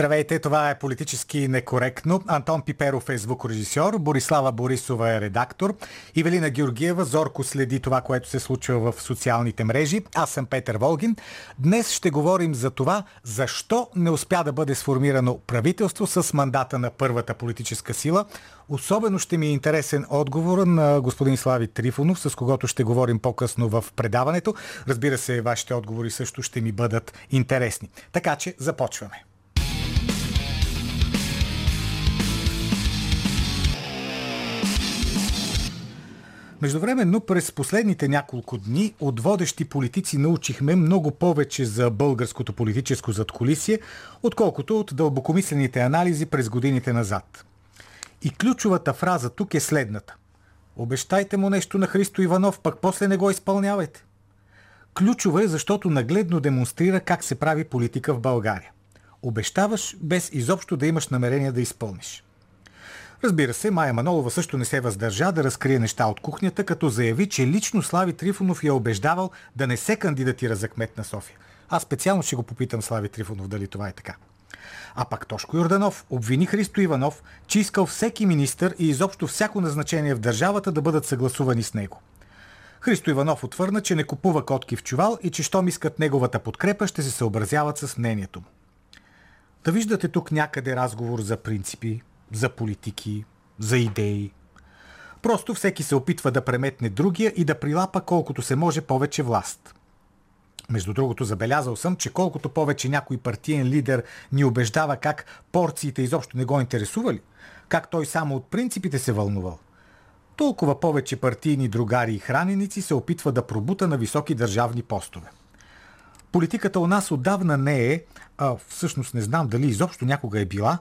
Здравейте, това е политически некоректно. Антон Пиперов е звукорежисьор, Борислава Борисова е редактор, Ивелина Георгиева зорко следи това, което се случва в социалните мрежи. Аз съм Петър Волгин. Днес ще говорим за това, защо не успя да бъде сформирано правителство с мандата на първата политическа сила. Особено ще ми е интересен отговор на господин Слави Трифонов, с когото ще говорим по-късно в предаването. Разбира се, вашите отговори също ще ми бъдат интересни. Така че започваме. Междувременно през последните няколко дни от водещи политици научихме много повече за българското политическо задколисие, отколкото от дълбокомислените анализи през годините назад. И ключовата фраза тук е следната. Обещайте му нещо на Христо Иванов, пък после не го изпълнявайте. Ключова е, защото нагледно демонстрира как се прави политика в България. Обещаваш без изобщо да имаш намерение да изпълниш. Разбира се, Майя Манолова също не се въздържа да разкрие неща от кухнята, като заяви, че лично Слави Трифонов я убеждавал да не се кандидатира за кмет на София. Аз специално ще го попитам Слави Трифонов дали това е така. А пак Тошко Йорданов обвини Христо Иванов, че искал всеки министър и изобщо всяко назначение в държавата да бъдат съгласувани с него. Христо Иванов отвърна, че не купува котки в чувал и че щом искат неговата подкрепа, ще се съобразяват с мнението му. Да виждате тук някъде разговор за принципи, за политики, за идеи. Просто всеки се опитва да преметне другия и да прилапа колкото се може повече власт. Между другото, забелязал съм, че колкото повече някой партиен лидер ни убеждава как порциите изобщо не го интересували, как той само от принципите се вълнувал, толкова повече партийни другари и храненици се опитва да пробута на високи държавни постове. Политиката у нас отдавна не е, а всъщност не знам дали изобщо някога е била,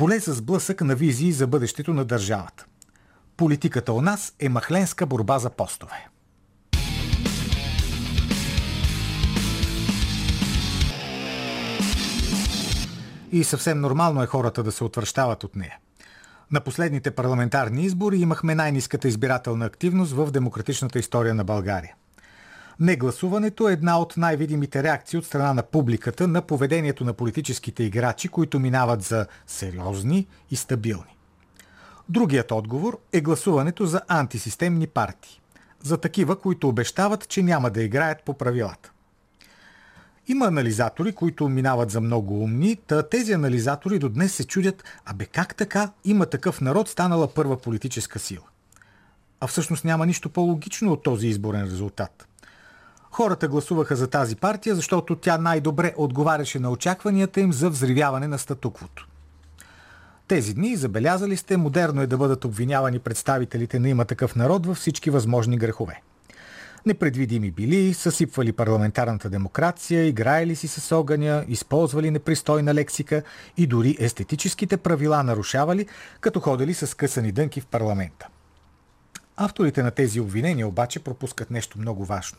поле за сблъсък на визии за бъдещето на държавата. Политиката у нас е махленска борба за постове. И съвсем нормално е хората да се отвръщават от нея. На последните парламентарни избори имахме най-низката избирателна активност в демократичната история на България. Негласуването е една от най-видимите реакции от страна на публиката на поведението на политическите играчи, които минават за сериозни и стабилни. Другият отговор е гласуването за антисистемни партии. За такива, които обещават, че няма да играят по правилата. Има анализатори, които минават за много умни, та тези анализатори до днес се чудят, абе как така има такъв народ станала първа политическа сила? А всъщност няма нищо по-логично от този изборен резултат. Хората гласуваха за тази партия, защото тя най-добре отговаряше на очакванията им за взривяване на статуквото. Тези дни, забелязали сте, модерно е да бъдат обвинявани представителите на има такъв народ във всички възможни грехове. Непредвидими били, съсипвали парламентарната демокрация, играели си с огъня, използвали непристойна лексика и дори естетическите правила нарушавали, като ходили с късани дънки в парламента. Авторите на тези обвинения обаче пропускат нещо много важно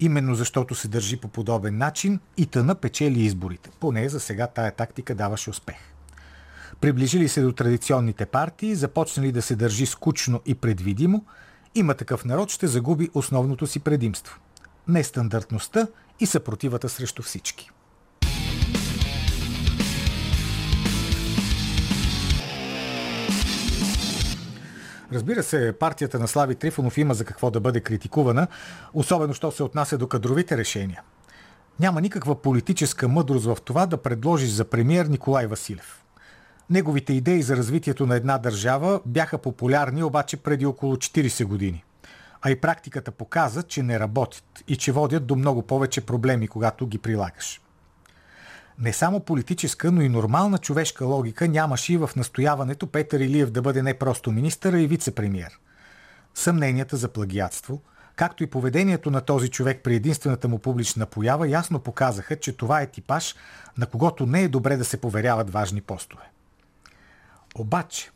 именно защото се държи по подобен начин и тъна печели изборите. Поне за сега тая тактика даваше успех. Приближили се до традиционните партии, започнали да се държи скучно и предвидимо, има такъв народ ще загуби основното си предимство – нестандартността и съпротивата срещу всички. Разбира се, партията на Слави Трифонов има за какво да бъде критикувана, особено що се отнася до кадровите решения. Няма никаква политическа мъдрост в това да предложиш за премиер Николай Василев. Неговите идеи за развитието на една държава бяха популярни обаче преди около 40 години. А и практиката показа, че не работят и че водят до много повече проблеми, когато ги прилагаш. Не само политическа, но и нормална човешка логика нямаше и в настояването Петър Илиев да бъде не просто министър, а и вице-премьер. Съмненията за плагиатство, както и поведението на този човек при единствената му публична поява, ясно показаха, че това е типаж, на когото не е добре да се поверяват важни постове. Обаче,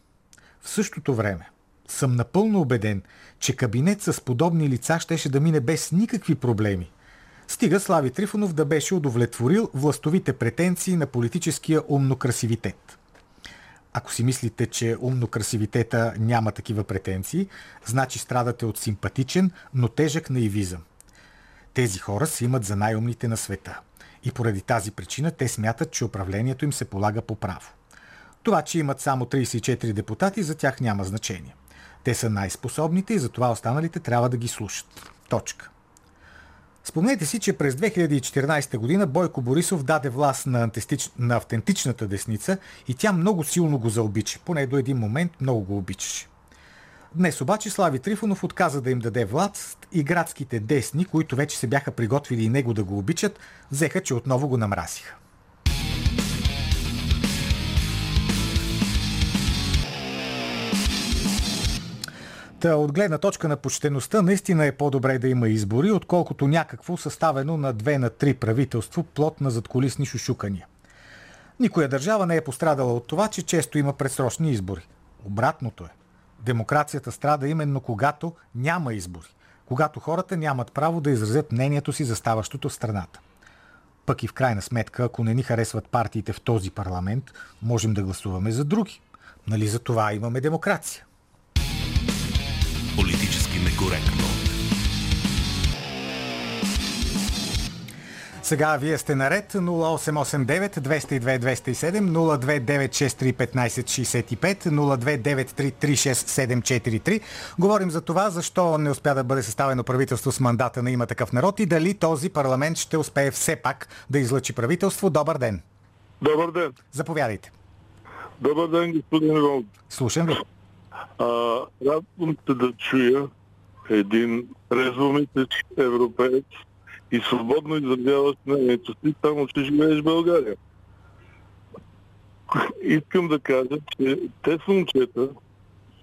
в същото време, съм напълно убеден, че кабинет с подобни лица щеше да мине без никакви проблеми – Стига Слави Трифонов да беше удовлетворил властовите претенции на политическия умно-красивитет. Ако си мислите, че умно красивитета няма такива претенции, значи страдате от симпатичен, но тежък наивизъм. Тези хора си имат за най-умните на света. И поради тази причина те смятат, че управлението им се полага по право. Това, че имат само 34 депутати, за тях няма значение. Те са най-способните и затова останалите трябва да ги слушат. Точка. Спомнете си, че през 2014 година Бойко Борисов даде власт на, антистич... на автентичната десница и тя много силно го заобича. Поне до един момент много го обичаше. Днес обаче Слави Трифонов отказа да им даде власт и градските десни, които вече се бяха приготвили и него да го обичат, взеха, че отново го намрасиха. Та, от гледна точка на почтеността, наистина е по-добре да има избори, отколкото някакво съставено на две на три правителство, плод на задколисни шушукания. Никоя държава не е пострадала от това, че често има предсрочни избори. Обратното е. Демокрацията страда именно когато няма избори. Когато хората нямат право да изразят мнението си за ставащото в страната. Пък и в крайна сметка, ако не ни харесват партиите в този парламент, можем да гласуваме за други. Нали за това имаме демокрация? Политически некоректно. Сега вие сте наред 0889 202 207 02963 1565 02933 36743. Говорим за това защо не успя да бъде съставено правителство с мандата на има такъв народ и дали този парламент ще успее все пак да излъчи правителство. Добър ден! Добър ден! Заповядайте. Добър ден, господин Рон. Слушам ви. А, радвам се да чуя един резвомитещ европеец и свободно изразяваш мнението си, само че живееш в България. Искам да кажа, че те момчета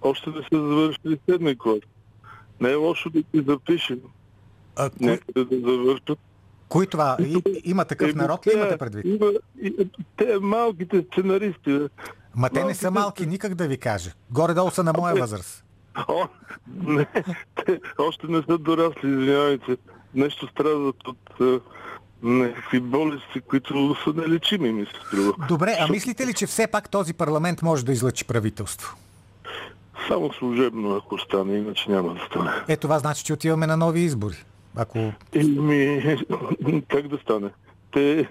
още не са завършили седми клас. Не е лошо да ги запишем. А, кой, Някъде да завършат. кой това? И, има такъв Еми, народ ли те- имате предвид? Има, и, те малките сценаристи. Ма те не са малките- малки, никак да ви кажа. Горе-долу са на моя възраст. О, не, те още не са дорасли, извинявайте. Нещо страдат от а, някакви болести, които са нелечими, ми се струва. Добре, а мислите ли, че все пак този парламент може да излъчи правителство? Само служебно, ако стане, иначе няма да стане. Е, това значи, че отиваме на нови избори. Ако... Еми, как да стане? Те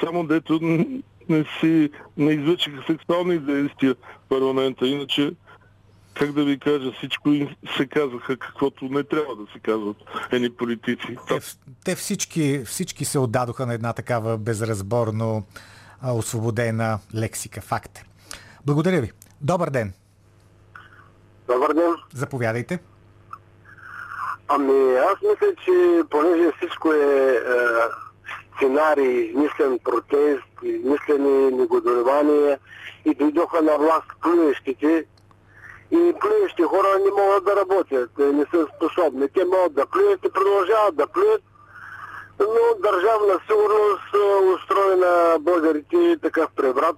само дето не си не излъчиха сексуални действия в парламента, иначе как да ви кажа, всичко им се казаха каквото не трябва да се казват едни политици. Те, те всички, всички се отдадоха на една такава безразборно а, освободена лексика. Факт е. Благодаря ви. Добър ден. Добър ден. Заповядайте. Ами аз мисля, че понеже всичко е, е сценарий, измислен протест, измислени негодования и дойдоха на власт плюещите и плюещи хора не могат да работят, не са способни. Те могат да плюят и продължават да плюят, но държавна сигурност е, устрои на българите такъв преврат.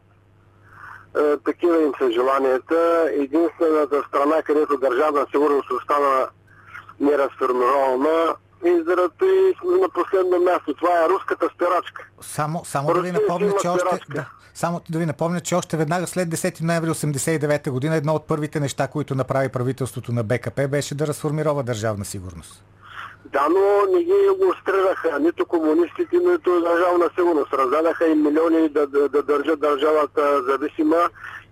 Е, такива им са желанията. Единствената страна, където държавна сигурност остана неразформирована и заради на последно място. Това е руската спирачка. Само, само да ви напомня, че още... пиратска. Да, само да ви напомня, че още веднага след 10 ноември 89 година едно от първите неща, които направи правителството на БКП, беше да разформирова държавна сигурност. Да, но не ги стреляха нито комунистите, нито държавна сигурност. Раздадаха им милиони да, да, да държат държавата зависима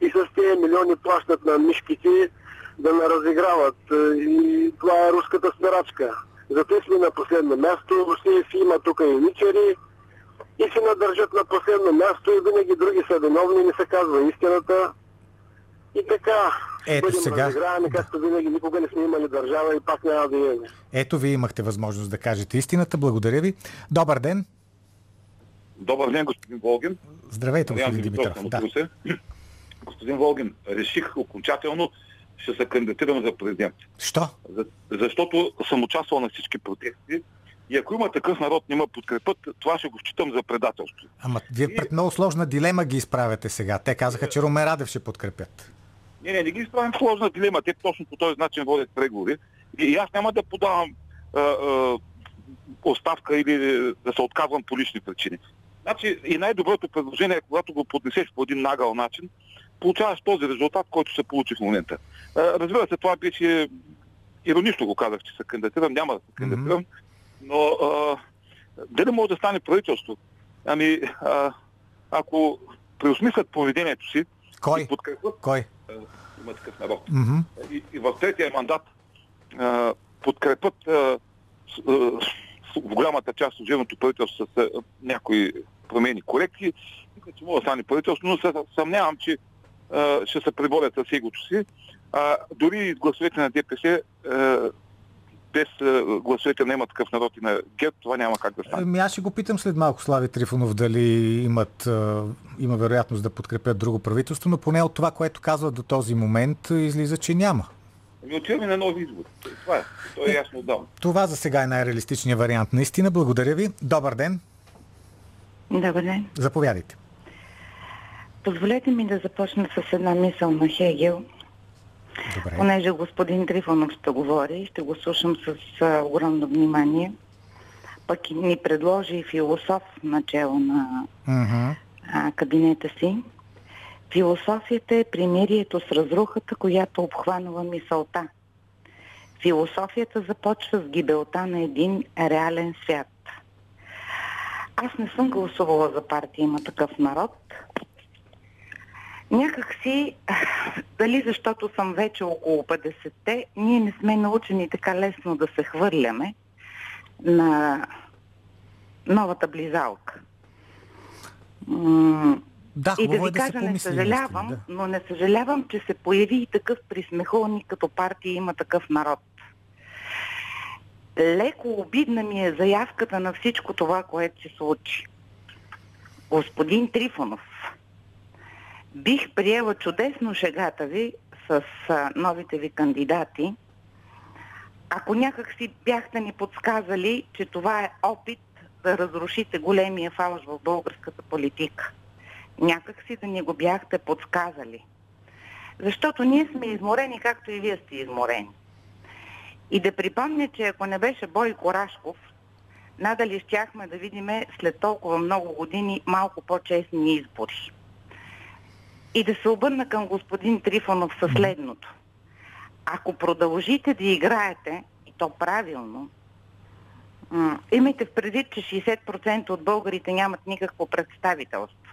и с тези милиони плащат на мишките да не разиграват. И това е руската спирачка. Зато сме на последно място. Русия си има тук и ничери и се надържат на последно място и винаги други са виновни, не се казва истината. И така, Ето сега- разигравани, както винаги никога не сме имали държава и пак няма да имаме. Ето ви имахте възможност да кажете истината. Благодаря ви. Добър ден. Добър ден, господин Волгин. Здравейте, господин Димитров. Да. Господин Волгин, реших окончателно, ще се кандидатирам за президент. Що? За, защото съм участвал на всички протести и ако има такъв народ не ме подкрепят, това ще го считам за предателство. Ама вие пред много сложна дилема ги изправяте сега. Те казаха, че Румен Радев ще подкрепят. Не, не, не ги изправям сложна дилема. Те точно по този начин водят преговори. И, и аз няма да подавам а, а, оставка или да се отказвам по лични причини. Значи и най-доброто предложение е, когато го поднесеш по един нагъл начин, получаваш този резултат, който се получи в момента. Разбира се, това беше иронично го казах, че се кандидатирам, няма да се кандидатирам, но а, дали може да стане правителство? Ами, а, ако преосмислят поведението си Кой? подкрепят Кой? а, има такъв народ. Мгм. И, и в третия мандат а, подкрепят а, а, в голямата част от служебното правителство с а, някои промени, корекции, мисля, че може да стане правителство, но се съмнявам, че а, ще се преборят с егото си. А, дори и гласовете на ДПС а, без а, гласовете на има такъв народ и на ГЕРБ, това няма как да стане. Ами аз ще го питам след малко Слави Трифонов дали имат, а, има вероятност да подкрепят друго правителство, но поне от това, което казва до този момент, излиза, че няма. Ами отиваме на нови избори. Това е. То е ясно отдавна. Това за сега е най-реалистичният вариант. Наистина, благодаря ви. Добър ден. Добър ден. Заповядайте. Позволете ми да започна с една мисъл на Хегел, Добре. понеже господин Трифонов ще говори ще го слушам с а, огромно внимание. Пък ни предложи и философ начало на Мгм. а, кабинета си. Философията е примирието с разрухата, която обхванува мисълта. Философията започва с гибелта на един реален свят. Аз не съм гласувала за партия има такъв народ. Някак си, дали защото съм вече около 50-те, ние не сме научени така лесно да се хвърляме на новата близалка. Да, и да хубаво ви е да кажа, не помисли. съжалявам, наистина, да. но не съжалявам, че се появи и такъв присмехулник като партия има такъв народ. Леко обидна ми е заявката на всичко това, което се случи. Господин Трифонов, бих приела чудесно шегата ви с а, новите ви кандидати, ако някак си бяхте ни подсказали, че това е опит да разрушите големия фалш в българската политика някак си да ни го бяхте подсказали. Защото ние сме изморени, както и вие сте изморени. И да припомня, че ако не беше Бойко Рашков, надали щяхме да видиме след толкова много години малко по-честни избори. И да се обърна към господин Трифонов със следното. Ако продължите да играете, и то правилно, имайте в предвид, че 60% от българите нямат никакво представителство.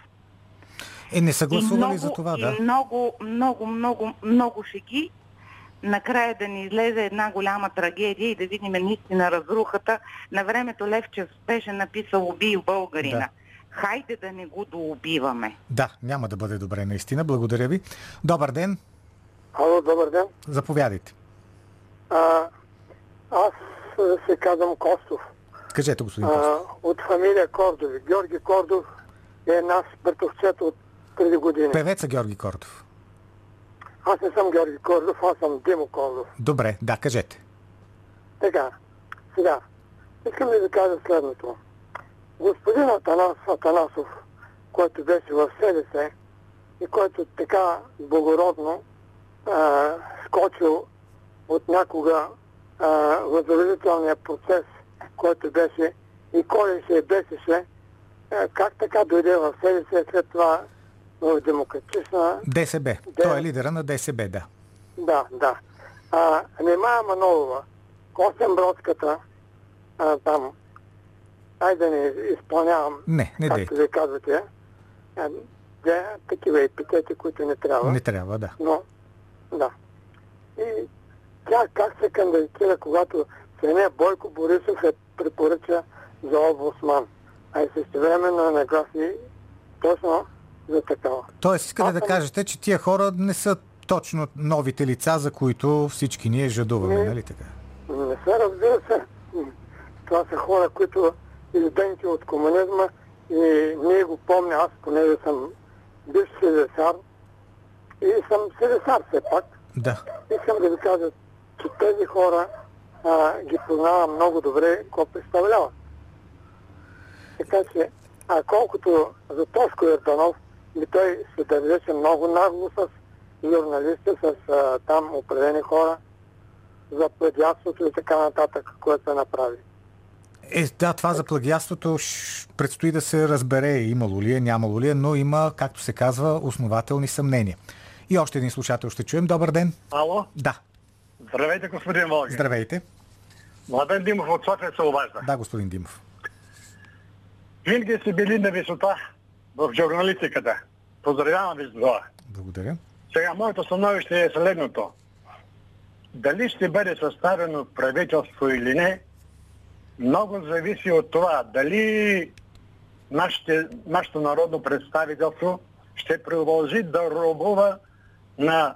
Е, не са И гласували много, за това, и да. много, много, много, много шеги. Накрая да ни излезе една голяма трагедия и да видим наистина разрухата. На времето Левчев беше написал убий българина. Да. Хайде да не го доубиваме. Да, няма да бъде добре, наистина. Благодаря ви. Добър ден. Ало, добър ден. Заповядайте. А, аз а, се казвам Костов. Кажете, господин А, Костов. от фамилия Кордови. Георги Кордов е наш братовчет от преди години. Певеца Георги Кордов. Аз не съм Георги Кордов, аз съм Димо Кордов. Добре, да, кажете. Така, сега, искам да ви кажа следното. Господин Атанас Атанасов, който беше в СДС и който така благородно а, скочил от някога а, възродителния процес, който беше и колеше и бесеше, а, как така дойде в СДС след това в демократична ДСБ. Да. Той е лидера на ДСБ, да. да, да. А, Немая Манолова, Косенбродската, а, там, айде да не изпълнявам, Не, не както ви казвате, а, да, такива епитети, които не трябва. Не трябва, да. Но, да. И тя как се кандидатира, когато самия Бойко Борисов е препоръча за областман, а и същевременно е нагласи точно за такава. Тоест, искате Аз да кажете, че тия хора не са точно новите лица, за които всички ние жадуваме, Не. нали така? Не се разбира се. Това са хора, които избените от комунизма и ние го помня, аз понеже съм бивш седесар и съм седесар все пак. Да. Искам да ви кажа, че тези хора а, ги познавам много добре, какво представляват. Така че, а колкото за Тошко Йорданов, ми той се държеше много нагло с журналисти, с а, там определени хора за плагиатството и така нататък, което се направи. Е, да, това за плагиатството предстои да се разбере имало ли е, нямало ли е, но има, както се казва, основателни съмнения. И още един слушател ще чуем. Добър ден. Ало? Да. Здравейте, господин Волгин. Здравейте. Младен Димов от София се обажда. Да, господин Димов. Винаги си били на висота в журналистиката. Поздравявам ви за това. Благодаря. Сега, моето становище е следното. Дали ще бъде съставено правителство или не, много зависи от това. Дали нашите, нашето народно представителство ще продължи да робува на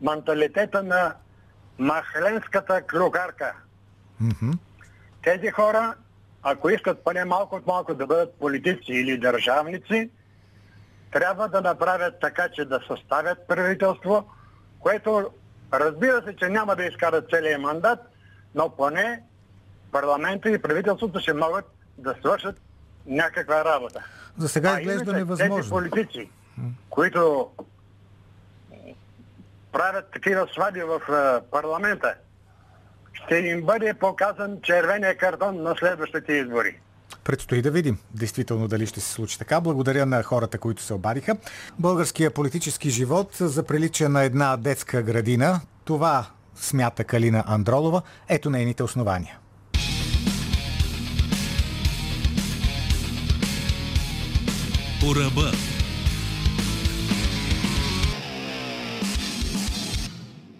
менталитета на махленската клюкарка. Мгм. Тези хора, ако искат поне малко от малко да бъдат политици или държавници, трябва да направят така, че да съставят правителство, което разбира се, че няма да изкарат целият мандат, но поне парламента и правителството ще могат да свършат някаква работа. За сега А изглежда невъзможно. Тези политици, които правят такива свади в парламента, ще им бъде показан червения картон на следващите избори. Предстои да видим действително дали ще се случи така. Благодаря на хората, които се обадиха. Българския политически живот заприлича на една детска градина. Това смята Калина Андролова. Ето нейните основания. По ръба.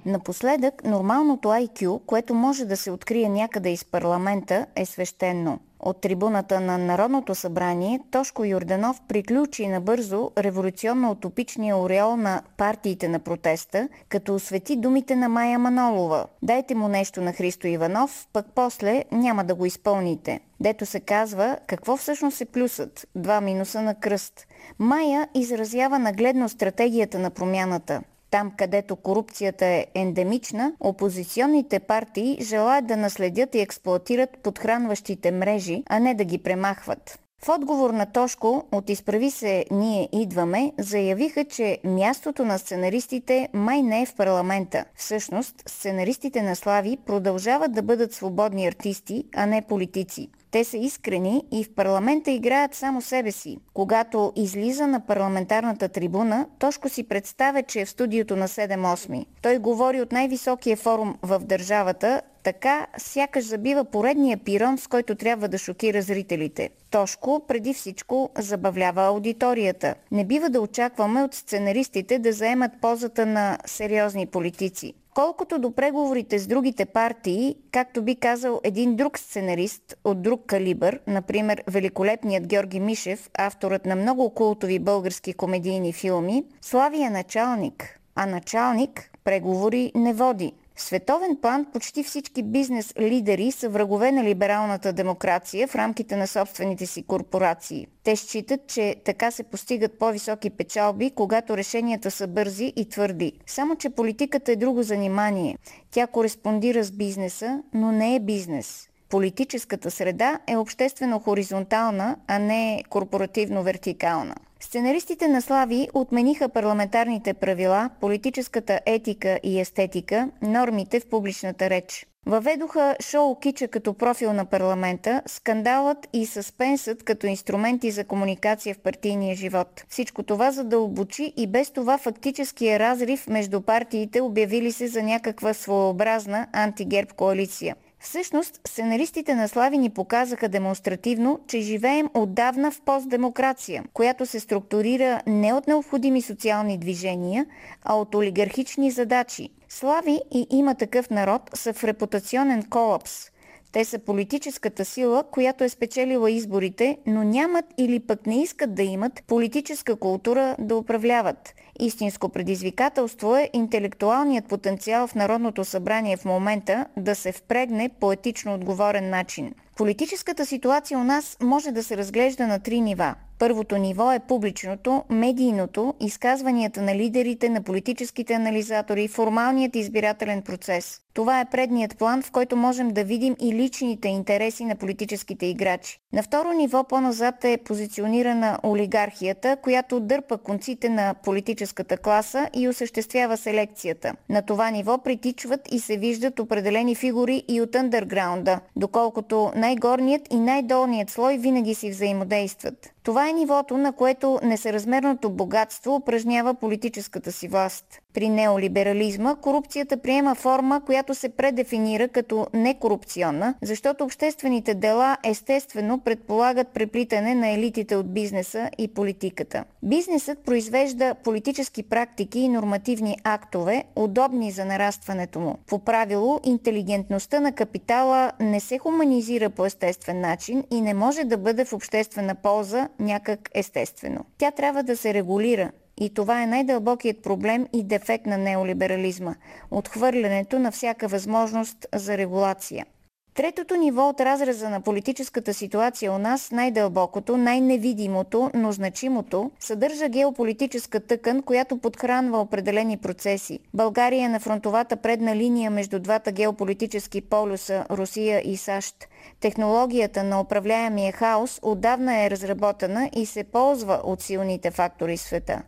Напоследък нормалното IQ, което може да се открие някъде из парламента, е свещено. От трибуната на Народното събрание Тошко Йорданов приключи набързо революционно-утопичния ореол на партиите на протеста, като освети думите на Майя Манолова. Дайте му нещо на Христо Иванов, пък после няма да го изпълните. Дето се казва какво всъщност е плюсът, два минуса на кръст. Майя изразява нагледно стратегията на промяната. Там, където корупцията е ендемична, опозиционните партии желаят да наследят и експлуатират подхранващите мрежи, а не да ги премахват. В отговор на Тошко от Изправи се Ние идваме, заявиха, че мястото на сценаристите май не е в парламента. Всъщност, сценаристите на Слави продължават да бъдат свободни артисти, а не политици. Те са искрени и в парламента играят само себе си. Когато излиза на парламентарната трибуна, Тошко си представя, че е в студиото на 7-8. Той говори от най-високия форум в държавата, така сякаш забива поредния пирон, с който трябва да шокира зрителите. Тошко преди всичко забавлява аудиторията. Не бива да очакваме от сценаристите да заемат позата на сериозни политици. Колкото до преговорите с другите партии, както би казал един друг сценарист от друг калибър, например великолепният Георги Мишев, авторът на много култови български комедийни филми, Слави е началник, а началник преговори не води. Световен план почти всички бизнес лидери са врагове на либералната демокрация в рамките на собствените си корпорации. Те считат, че така се постигат по-високи печалби, когато решенията са бързи и твърди. Само, че политиката е друго занимание. Тя кореспондира с бизнеса, но не е бизнес. Политическата среда е обществено хоризонтална, а не корпоративно-вертикална. Сценаристите на Слави отмениха парламентарните правила, политическата етика и естетика, нормите в публичната реч. Въведоха шоу Кича като профил на парламента, скандалът и съспенсът като инструменти за комуникация в партийния живот. Всичко това задълбочи и без това фактическия разрив между партиите, обявили се за някаква своеобразна антигерб коалиция. Всъщност, сценаристите на Слави ни показаха демонстративно, че живеем отдавна в постдемокрация, която се структурира не от необходими социални движения, а от олигархични задачи. Слави и има такъв народ са в репутационен колапс. Те са политическата сила, която е спечелила изборите, но нямат или пък не искат да имат политическа култура да управляват. Истинско предизвикателство е интелектуалният потенциал в Народното събрание в момента да се впрегне по етично отговорен начин. Политическата ситуация у нас може да се разглежда на три нива. Първото ниво е публичното, медийното, изказванията на лидерите, на политическите анализатори, формалният избирателен процес. Това е предният план, в който можем да видим и личните интереси на политическите играчи. На второ ниво по-назад е позиционирана олигархията, която дърпа конците на политическата класа и осъществява селекцията. На това ниво притичват и се виждат определени фигури и от андерграунда, доколкото най-горният и най-долният слой винаги си взаимодействат. Това е нивото, на което несъразмерното богатство упражнява политическата си власт. При неолиберализма корупцията приема форма, която се предефинира като некорупционна, защото обществените дела естествено предполагат преплитане на елитите от бизнеса и политиката. Бизнесът произвежда политически практики и нормативни актове, удобни за нарастването му. По правило, интелигентността на капитала не се хуманизира по естествен начин и не може да бъде в обществена полза някак естествено. Тя трябва да се регулира, и това е най-дълбокият проблем и дефект на неолиберализма – отхвърлянето на всяка възможност за регулация. Третото ниво от разреза на политическата ситуация у нас, най-дълбокото, най-невидимото, но значимото, съдържа геополитическа тъкан, която подхранва определени процеси. България е на фронтовата предна линия между двата геополитически полюса – Русия и САЩ. Технологията на управляемия хаос отдавна е разработена и се ползва от силните фактори света.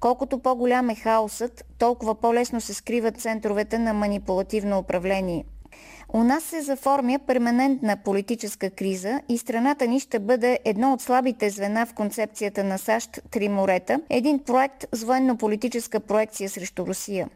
Колкото по-голям е хаосът, толкова по-лесно се скриват центровете на манипулативно управление – у нас се заформя перманентна политическа криза и страната ни ще бъде едно от слабите звена в концепцията на САЩ Три морета, един проект с военно-политическа проекция срещу Русия.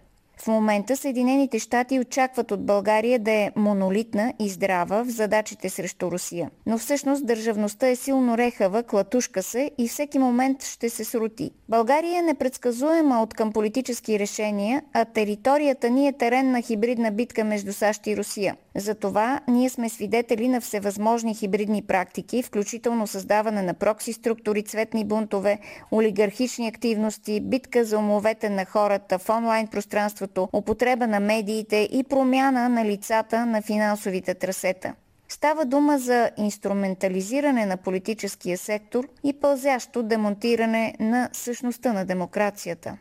В момента Съединените щати очакват от България да е монолитна и здрава в задачите срещу Русия. Но всъщност държавността е силно рехава, клатушка се и всеки момент ще се срути. България е непредсказуема от към политически решения, а територията ни е терен на хибридна битка между САЩ и Русия. Затова ние сме свидетели на всевъзможни хибридни практики, включително създаване на прокси структури, цветни бунтове, олигархични активности, битка за умовете на хората в онлайн пространството, употреба на медиите и промяна на лицата на финансовите трасета. Става дума за инструментализиране на политическия сектор и пълзящо демонтиране на същността на демокрацията.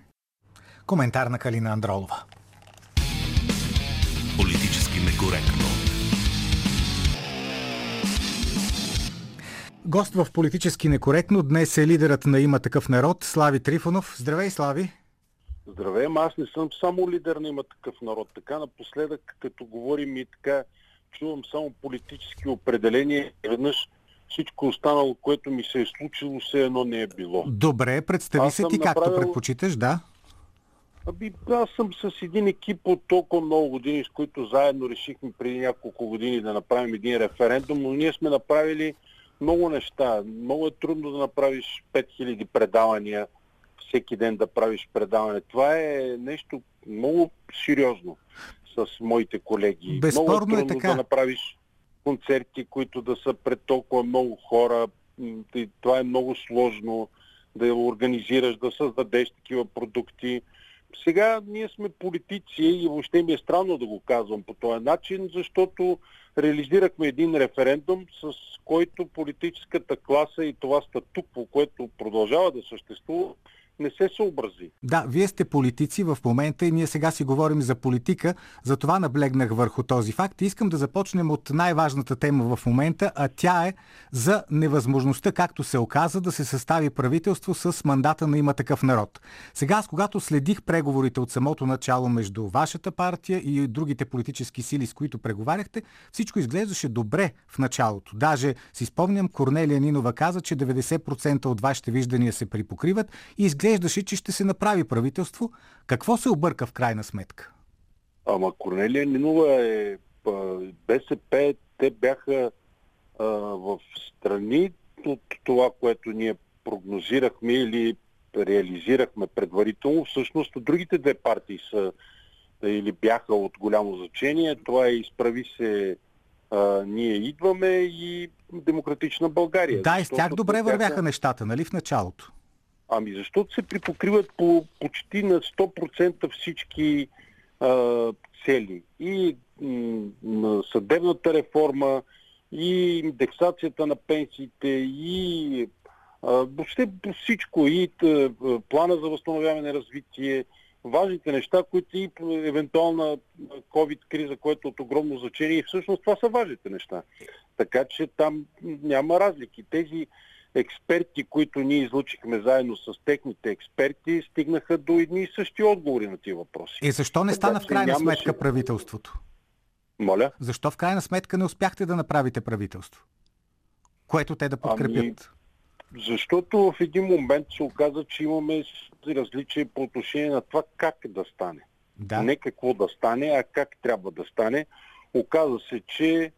Коментар на Калина Андролова. Политически некоректно. Гост в Политически некоректно днес е лидерът на Има такъв народ Слави Трифонов. Здравей, Слави! Здравей, аз не съм само лидер на Има такъв народ. Така напоследък, като говорим и така, чувам само политически определения веднъж всичко останало, което ми се е случило, все едно не е било. Добре, представи аз се ти направил... както предпочиташ, да. Аби, аз съм с един екип от толкова много години, с които заедно решихме преди няколко години да направим един референдум, но ние сме направили много неща. Много е трудно да направиш 5000 предавания, всеки ден да правиш предаване. Това е нещо много сериозно с моите колеги. Безспорно много е трудно е така. да направиш концерти, които да са пред толкова много хора. Това е много сложно да организираш, да създадеш такива продукти. Сега ние сме политици и въобще ми е странно да го казвам по този начин, защото реализирахме един референдум, с който политическата класа и това статукво, което продължава да съществува, не се съобрази. Да, вие сте политици в момента и ние сега си говорим за политика, затова наблегнах върху този факт. И искам да започнем от най-важната тема в момента, а тя е за невъзможността, както се оказа, да се състави правителство с мандата на има такъв народ. Сега, аз когато следих преговорите от самото начало между вашата партия и другите политически сили, с които преговаряхте, всичко изглеждаше добре в началото. Даже си спомням, Корнелия Нинова каза, че 90% от вашите виждания се припокриват и изглежда изглеждаше, че ще се направи правителство. Какво се обърка в крайна сметка? Ама Корнелия Нинова е БСП, те бяха а, в страни от това, което ние прогнозирахме или реализирахме предварително. Всъщност другите две партии са или бяха от голямо значение. Това е изправи се а, ние идваме и Демократична България. Да, и с тях добре вървяха нещата, нали в началото? Ами защото се припокриват по почти на 100% всички а, цели. И м- съдебната реформа, и индексацията на пенсиите, и въобще по всичко. И а, плана за възстановяване и развитие, важните неща, които и евентуална COVID криза, което е от огромно значение и всъщност това са важните неща. Така че там няма разлики. Тези експерти, които ние излучихме заедно с техните експерти, стигнаха до едни и същи отговори на тези въпроси. И защо не стана в крайна нямаше... сметка правителството? Моля? Защо в крайна сметка не успяхте да направите правителство? Което те да подкрепят? Ами, защото в един момент се оказа, че имаме различия по отношение на това как да стане. Да. Не какво да стане, а как трябва да стане. Оказа се, че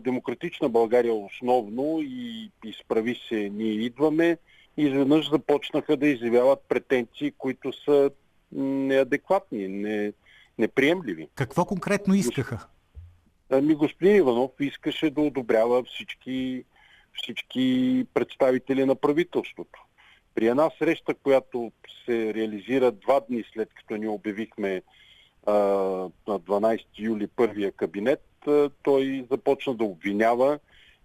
Демократична България основно и изправи се, ние идваме, и изведнъж започнаха да изявяват претенции, които са неадекватни, не, неприемливи. Какво конкретно искаха? Ами господин Иванов искаше да одобрява всички, всички представители на правителството. При една среща, която се реализира два дни след като ни обявихме на 12 юли първия кабинет, той започна да обвинява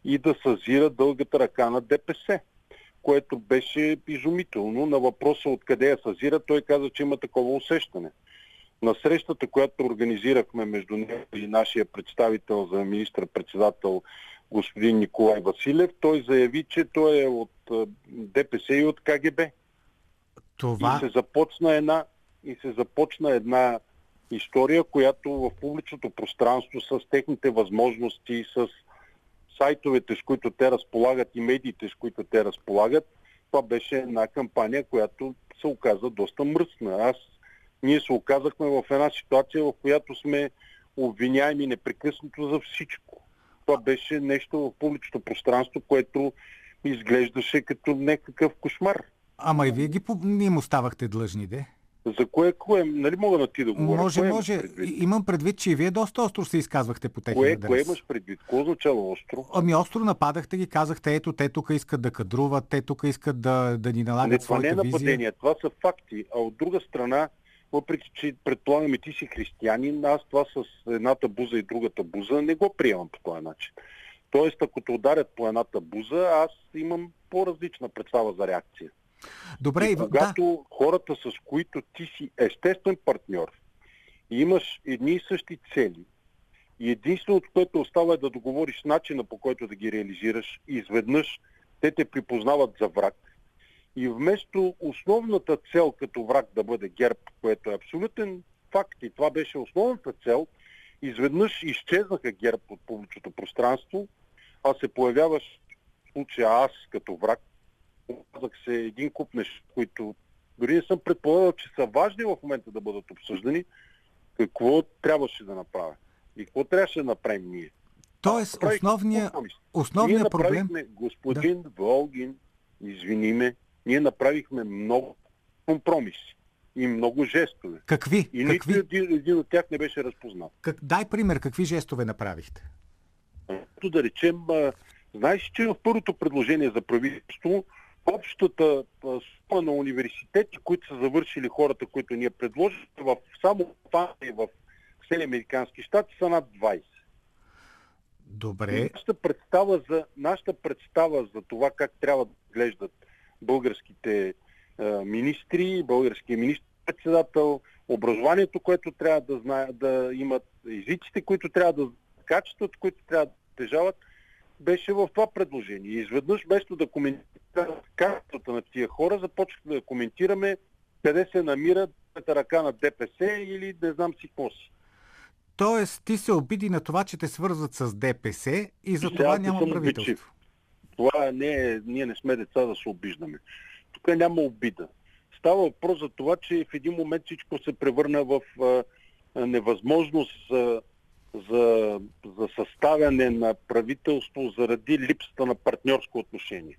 и да съзира дългата ръка на ДПС, което беше изумително. На въпроса откъде я съзира, той каза, че има такова усещане. На срещата, която организирахме между него и нашия представител за министър-председател господин Николай Василев, той заяви, че той е от ДПС и от КГБ. Това... И се започна една, и се започна една история, която в публичното пространство с техните възможности, с сайтовете, с които те разполагат и медиите, с които те разполагат, това беше една кампания, която се оказа доста мръсна. Аз, ние се оказахме в една ситуация, в която сме обвиняеми непрекъснато за всичко. Това беше нещо в публичното пространство, което изглеждаше като някакъв кошмар. Ама и вие ги им оставахте длъжни, де? За кое, кое? Нали мога на ти да говоря? Може, кое може. Предвид? Имам предвид, че и вие доста остро се изказвахте по техния кое, адрес. Кое имаш предвид? Кое означава остро? Ами остро нападахте ги, казахте, ето, те тук искат да кадруват, те тук искат да, да ни налагат не, това не е нападение, визия. това са факти. А от друга страна, въпреки че предполагаме ти си християнин, аз това с едната буза и другата буза не го приемам по този начин. Тоест, ако те ударят по едната буза, аз имам по-различна представа за реакция. Добре, и когато да. хората, с които ти си естествен партньор, и имаш едни и същи цели, и единственото, което остава е да договориш начина по който да ги реализираш, изведнъж те те припознават за враг. И вместо основната цел като враг да бъде герб, което е абсолютен факт и това беше основната цел, изведнъж изчезнаха герб от публичното пространство, а се появяваш в случая аз като враг, оказах се един куп неща, които дори не съм предполагал, че са важни в момента да бъдат обсъждани, какво трябваше да направя и какво трябваше да направим ние. Тоест, основният основния проблем... Господин да. Волгин, извини ме, ние направихме много компромиси и много жестове. Какви? И какви? нито един, един от тях не беше разпознат. Как... Дай пример, какви жестове направихте? Да речем, знаеш, че в първото предложение за правителство общата сума на университети, които са завършили хората, които ние предложихме, в само и в цели американски щати са над 20. Добре. Нашата представа, за, нашата представа за това как трябва да глеждат българските е, министри, българския министр-председател, образованието, което трябва да, знаят, да имат, езиците, които трябва да качеството, които трябва да тежават, беше в това предложение. И изведнъж, вместо да коментираме качествата на тия хора, започнахме да коментираме къде се намира ръка на ДПС или не знам си какво си. Тоест, ти се обиди на това, че те свързват с ДПС и за това няма правителство. Обичив. Това не е, ние не сме деца да се обиждаме. Тук няма обида. Става въпрос за това, че в един момент всичко се превърна в а, невъзможност за за, за съставяне на правителство заради липсата на партньорско отношение.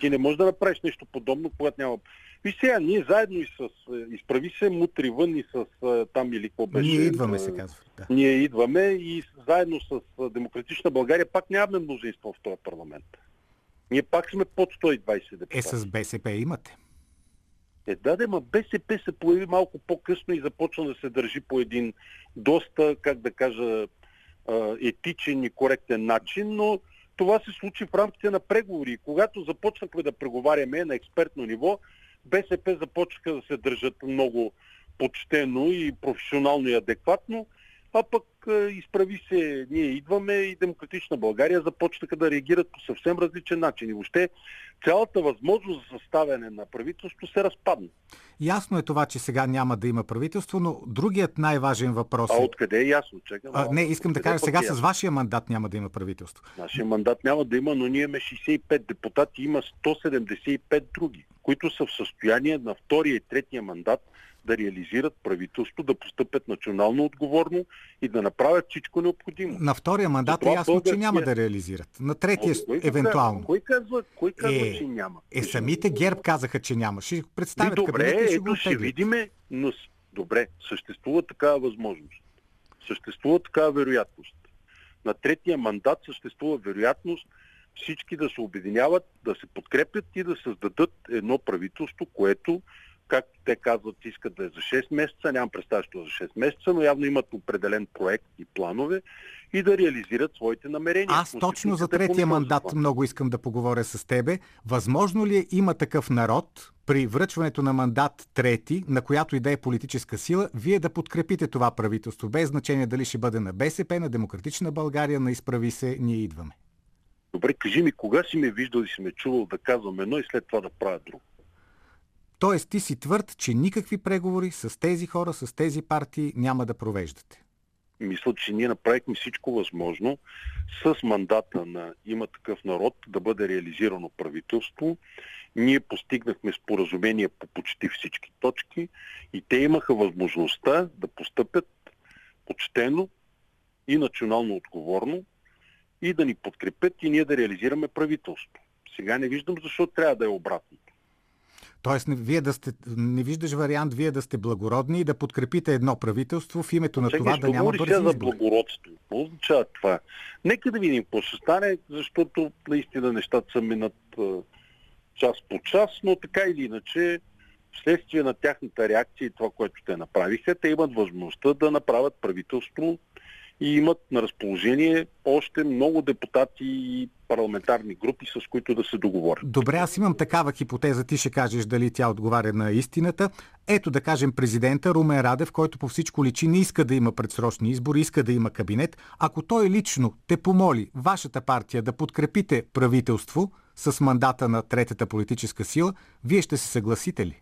Ти не можеш да направиш нещо подобно, когато няма... И сега, ние заедно и с... Изправи се мутри вън и с там или какво беше... Ние идваме, се казва. Да. Ние идваме и заедно с Демократична България пак нямаме мнозинство в този парламент. Ние пак сме под 120 депутати. Е, с БСП имате. Е, да, да, ма БСП се появи малко по-късно и започна да се държи по един доста, как да кажа, етичен и коректен начин, но това се случи в рамките на преговори. Когато започнахме да преговаряме на експертно ниво, БСП започнаха да се държат много почтено и професионално и адекватно, а пък изправи се, ние идваме и Демократична България започнаха да реагират по съвсем различен начин. И въобще цялата възможност за съставяне на правителство се разпадна. Ясно е това, че сега няма да има правителство, но другият най-важен въпрос е... А откъде е ясно? Чакай, а, не, искам да кажа, сега е с вашия мандат няма да има правителство. Нашия мандат няма да има, но ние имаме 65 депутати, има 175 други, които са в състояние на втория и третия мандат да реализират правителство, да постъпят национално отговорно и да направят всичко необходимо. На втория мандат е ясно, българския... че няма да реализират. На третия кой, евентуално. Кой казва, кой казва е, че няма? Е, самите ГЕРБ казаха, че няма. Ще представят добре, кабинета и ще го ще видиме, но добре, съществува такава възможност. Съществува такава вероятност. На третия мандат съществува вероятност всички да се обединяват, да се подкрепят и да създадат едно правителство, което както те казват, искат да е за 6 месеца, нямам представа, що за 6 месеца, но явно имат определен проект и планове и да реализират своите намерения. Аз точно за третия мандат много искам да поговоря с тебе. Възможно ли е има такъв народ при връчването на мандат трети, на която и да е политическа сила, вие да подкрепите това правителство, без значение дали ще бъде на БСП, на Демократична България, на Изправи се, ние идваме? Добре, кажи ми, кога си ме виждал и си ме чувал да казвам едно и след това да правя друго? Тоест ти си твърд, че никакви преговори с тези хора, с тези партии няма да провеждате. Мисля, че ние направихме всичко възможно с мандата на има такъв народ да бъде реализирано правителство. Ние постигнахме споразумение по почти всички точки и те имаха възможността да постъпят почтено и национално отговорно и да ни подкрепят и ние да реализираме правителство. Сега не виждам защо трябва да е обратно. Тоест, вие да сте, не виждаш вариант вие да сте благородни и да подкрепите едно правителство в името на това да няма бързи избори. за благородство. Какво означава това? Нека да видим какво ще стане, защото наистина нещата са минат час по час, но така или иначе, вследствие на тяхната реакция и това, което те направиха, те имат възможността да направят правителство и имат на разположение още много депутати и парламентарни групи, с които да се договорят. Добре, аз имам такава хипотеза, ти ще кажеш дали тя отговаря на истината. Ето да кажем президента Румен Радев, който по всичко личи не иска да има предсрочни избори, иска да има кабинет. Ако той лично те помоли вашата партия да подкрепите правителство с мандата на третата политическа сила, вие ще се съгласите ли?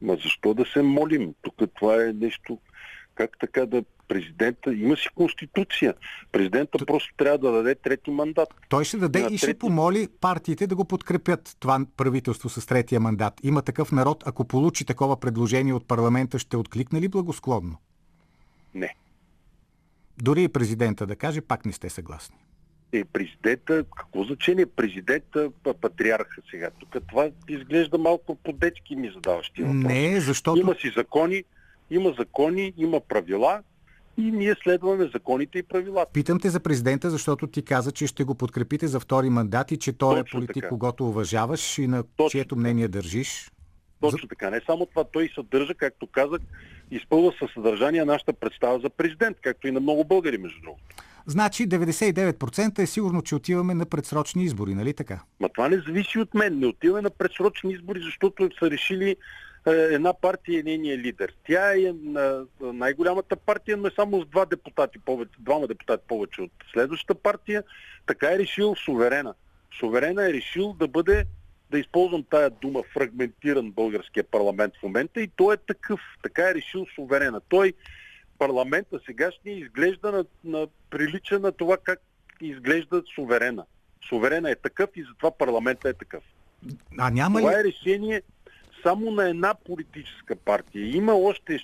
Ма защо да се молим? Тук това е нещо как така да президента, има си конституция. Президента Т... просто трябва да даде трети мандат. Той ще даде и трети... ще помоли партиите да го подкрепят това правителство с третия мандат. Има такъв народ, ако получи такова предложение от парламента, ще откликне ли благосклонно? Не. Дори и президента да каже, пак не сте съгласни. Е, президента, какво значение президента, патриарха сега? Тук това изглежда малко по-дечки ми задаваш ти въпрос. Не, защото... Има си закони, има закони, има правила и ние следваме законите и правилата. Питам те за президента, защото ти каза, че ще го подкрепите за втори мандат и че той е Точно е политик, така. когато уважаваш и на Точно чието мнение държиш. Точно така. Не само това, той съдържа, както казах, изпълва със съдържание нашата представа за президент, както и на много българи, между другото. Значи 99% е сигурно, че отиваме на предсрочни избори, нали така? Ма това не зависи от мен. Не отиваме на предсрочни избори, защото са решили една партия е нейния лидер. Тя е на най-голямата партия, но е само с два депутати повече, двама депутати повече от следващата партия. Така е решил суверена. Суверена е решил да бъде, да използвам тая дума, фрагментиран българския парламент в момента и той е такъв. Така е решил суверена. Той парламента сегашния изглежда на, на прилича на това как изглежда суверена. Суверена е такъв и затова парламента е такъв. А няма ли... Това е решение само на една политическа партия. Има още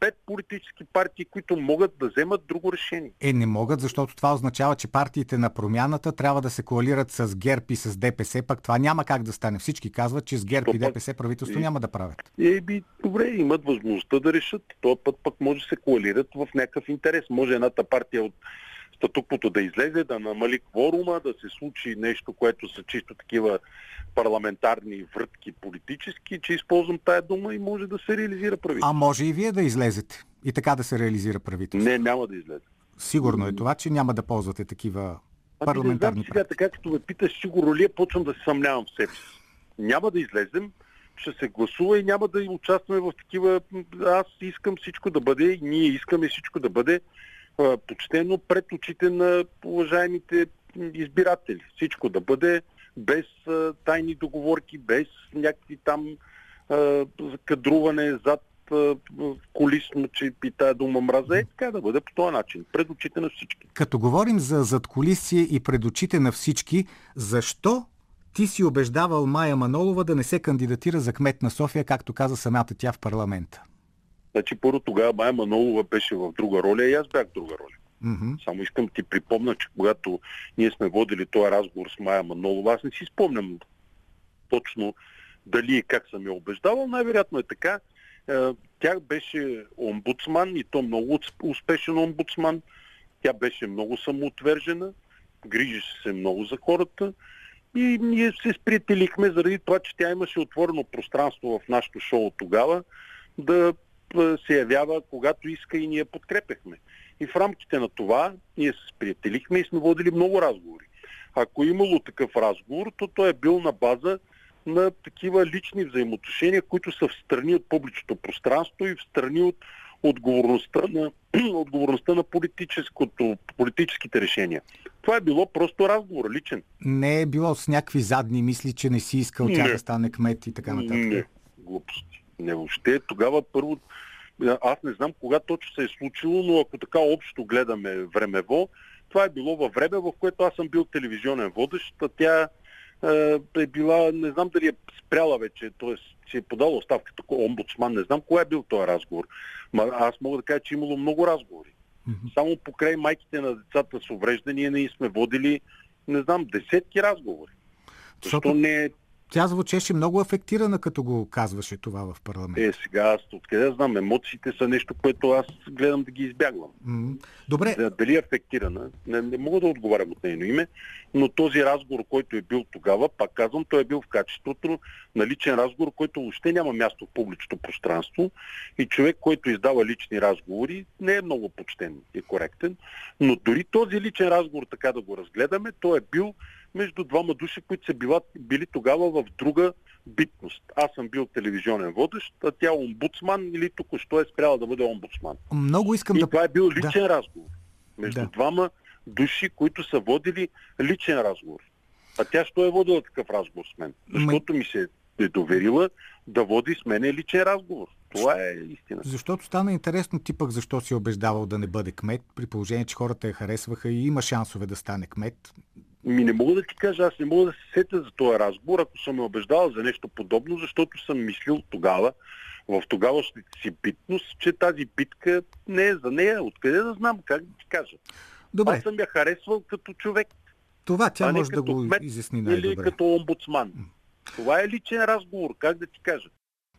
пет политически партии, които могат да вземат друго решение. Е, не могат, защото това означава, че партиите на промяната трябва да се коалират с ГЕРБ и с ДПС, пък това няма как да стане. Всички казват, че с ГЕРБ То и ДПС правителство и... няма да правят. Е, би, добре, имат възможността да решат. Този път пък може да се коалират в някакъв интерес. Може едната партия от статуквото да излезе, да намали кворума, да се случи нещо, което са чисто такива парламентарни врътки политически, че използвам тая дума и може да се реализира правителство. А може и вие да излезете и така да се реализира правителство? Не, няма да излезе. Сигурно е това, че няма да ползвате такива парламентарни ами, сега, така като ме питаш, сигурно ли е, почвам да се съмнявам в себе си. Няма да излезем, ще се гласува и няма да участваме в такива... Аз искам всичко да бъде, ние искаме всичко да бъде почтено пред очите на уважаемите избиратели. Всичко да бъде без тайни договорки, без някакви там кадруване зад колисно, че и тая дума мраза, е така да бъде по този начин, пред очите на всички. Като говорим за задколисие и пред очите на всички, защо ти си убеждавал Майя Манолова да не се кандидатира за кмет на София, както каза самата тя в парламента? Значи първо тогава Майя Манолова беше в друга роля и аз бях в друга роля. Mm-hmm. Само искам ти припомня, че когато ние сме водили този разговор с Майя Манолова, аз не си спомням точно дали и как съм я убеждавал. Най-вероятно е така. Е, тя беше омбудсман и то много успешен омбудсман. Тя беше много самоотвержена, грижеше се много за хората и ние се сприятелихме заради това, че тя имаше отворено пространство в нашото шоу тогава да се явява когато иска и ние подкрепяхме. И в рамките на това ние се сприятелихме и сме водили много разговори. Ако е имало такъв разговор, то той е бил на база на такива лични взаимоотношения, които са в страни от публичното пространство и в страни от отговорността на, отговорността на политическите решения. Това е било просто разговор, личен. Не е било с някакви задни мисли, че не си искал тя да стане кмет и така нататък. Не, глупости. Не въобще. Тогава първо, аз не знам кога точно се е случило, но ако така общо гледаме времево, това е било във време, в което аз съм бил телевизионен водещ, а тя е, е била, не знам дали е спряла вече, т.е. че е подала оставката като омбудсман, не знам кога е бил този разговор. Ма аз мога да кажа, че е имало много разговори. Mm-hmm. Само покрай майките на децата с увреждания ние сме водили, не знам, десетки разговори. Защо не е тя звучеше много афектирана, като го казваше това в парламент. Е, сега аз откъде знам, емоциите са нещо, което аз гледам да ги избягвам. Mm-hmm. Добре. Да, дали е афектирана, не, не мога да отговарям от нейно име, но този разговор, който е бил тогава, пак казвам, той е бил в качеството на личен разговор, който въобще няма място в публичното пространство и човек, който издава лични разговори, не е много почтен и коректен, но дори този личен разговор, така да го разгледаме, той е бил между двама души, които са била, били тогава в друга битност. Аз съм бил телевизионен водещ, а тя омбудсман или току-що е спряла да бъде омбудсман. Много искам и да... това е бил личен да. разговор между да. двама души, които са водили личен разговор. А тя що е водила такъв разговор с мен? Защото ми се е доверила да води с мене личен разговор. Това е истина. Защото стана интересно ти пък защо си убеждавал да не бъде кмет, при положение, че хората я харесваха и има шансове да стане кмет. Ми не мога да ти кажа, аз не мога да се сетя за този разговор, ако съм ме убеждавал за нещо подобно, защото съм мислил тогава, в тогавашната си битност, че тази битка не е за нея. Откъде да знам, как да ти кажа? Добре. Аз съм я харесвал като човек. Това тя а може да го изясни най-добре. Или като омбудсман. Това е личен разговор, как да ти кажа.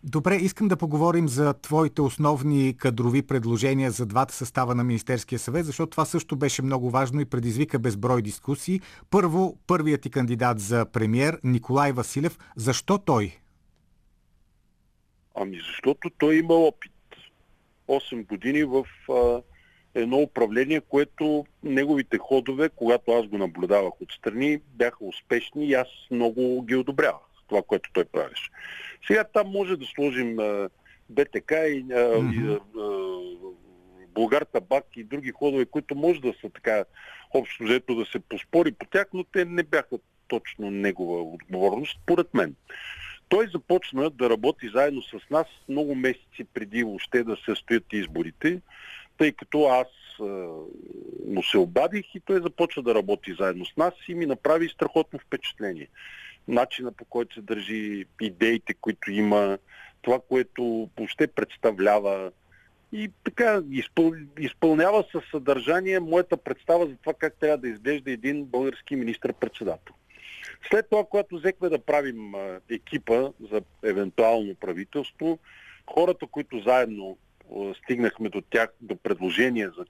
Добре, искам да поговорим за твоите основни кадрови предложения за двата състава на Министерския съвет, защото това също беше много важно и предизвика безброй дискусии. Първо, първият ти кандидат за премьер, Николай Василев. Защо той? Ами защото той има опит. 8 години в а, едно управление, което неговите ходове, когато аз го наблюдавах отстрани, бяха успешни и аз много ги одобрявах това, което той правеше. Сега там може да сложим а, БТК и, а, mm-hmm. и а, Българ Табак и други ходове, които може да са така общо взето да се поспори по тях, но те не бяха точно негова отговорност, според мен. Той започна да работи заедно с нас много месеци преди въобще да се стоят изборите, тъй като аз а, му се обадих и той започна да работи заедно с нас и ми направи страхотно впечатление начина по който се държи, идеите, които има, това, което въобще представлява и така изпъл... изпълнява със съдържание моята представа за това как трябва да изглежда един български министр-председател. След това, когато взехме да правим екипа за евентуално правителство, хората, които заедно стигнахме до тях, до предложения за,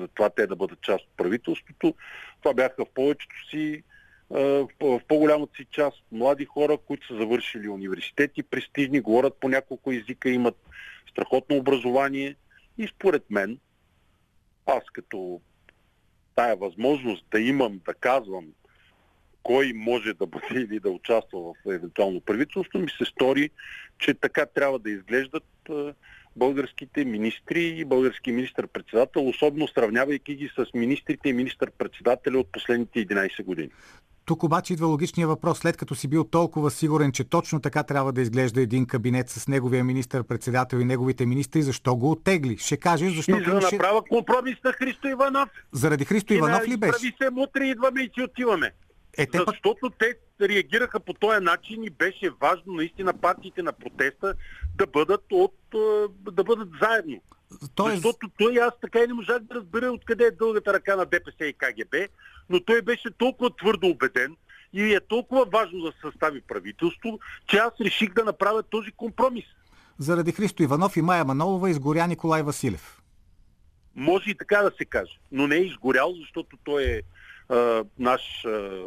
за това те да бъдат част от правителството, това бяха в повечето си в по-голямата си част млади хора, които са завършили университети, престижни, говорят по няколко езика, имат страхотно образование и според мен, аз като тая възможност да имам, да казвам кой може да бъде или да участва в евентуално правителство, ми се стори, че така трябва да изглеждат българските министри и български министр-председател, особено сравнявайки ги с министрите и министр-председателя от последните 11 години. Тук обаче идва логичния въпрос. След като си бил толкова сигурен, че точно така трябва да изглежда един кабинет с неговия министър-председател и неговите министри, защо го оттегли? Ще кажеш, защото... И за да направя компромис на Христо Иванов. Заради Христо Иванов ли беше? Прави се мутри, идваме и си отиваме. Е, те пък... Защото те реагираха по този начин и беше важно наистина партиите на протеста да бъдат, от, да бъдат заедно. Тоест... Защото той аз така и не можах да разбера откъде е дългата ръка на ДПС и КГБ, но той беше толкова твърдо убеден и е толкова важно да състави правителство, че аз реших да направя този компромис. Заради Христо Иванов и Майя Манолова изгоря Николай Василев. Може и така да се каже, но не е изгорял, защото той е а, наш а,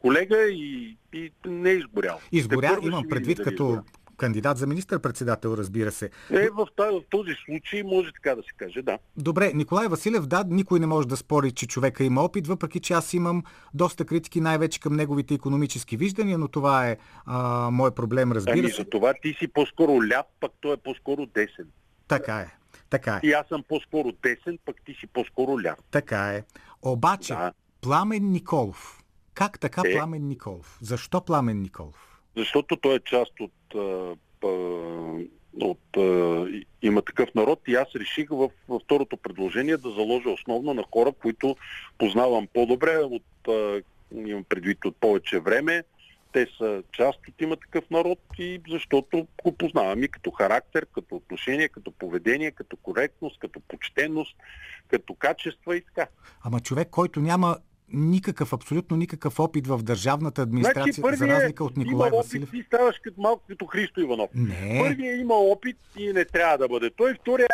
колега и, и не е изгорял. Изгоря, имам предвид като кандидат за министър-председател, разбира се. Е, в, този случай може така да се каже, да. Добре, Николай Василев, да, никой не може да спори, че човека има опит, въпреки че аз имам доста критики най-вече към неговите економически виждания, но това е а, мой проблем, разбира ами, се. за това ти си по-скоро ляв, пък той е по-скоро десен. Така е. Така е. И аз съм по-скоро десен, пък ти си по-скоро ляв. Така е. Обаче, да. Пламен Николов. Как така е? Пламен Николов? Защо Пламен Николов? Защото той е част от, от, има такъв народ и аз реших в, в второто предложение да заложа основно на хора, които познавам по-добре, от, имам предвид от повече време. Те са част от има такъв народ и защото го познавам и като характер, като отношение, като поведение, като коректност, като почтенност, като качества и така. Ама човек, който няма никакъв, абсолютно никакъв опит в държавната администрация, значи, за разлика от Николай има Василев. Опит, ти ставаш като малко като Христо Иванов. Не. Първият има опит и не трябва да бъде той, втория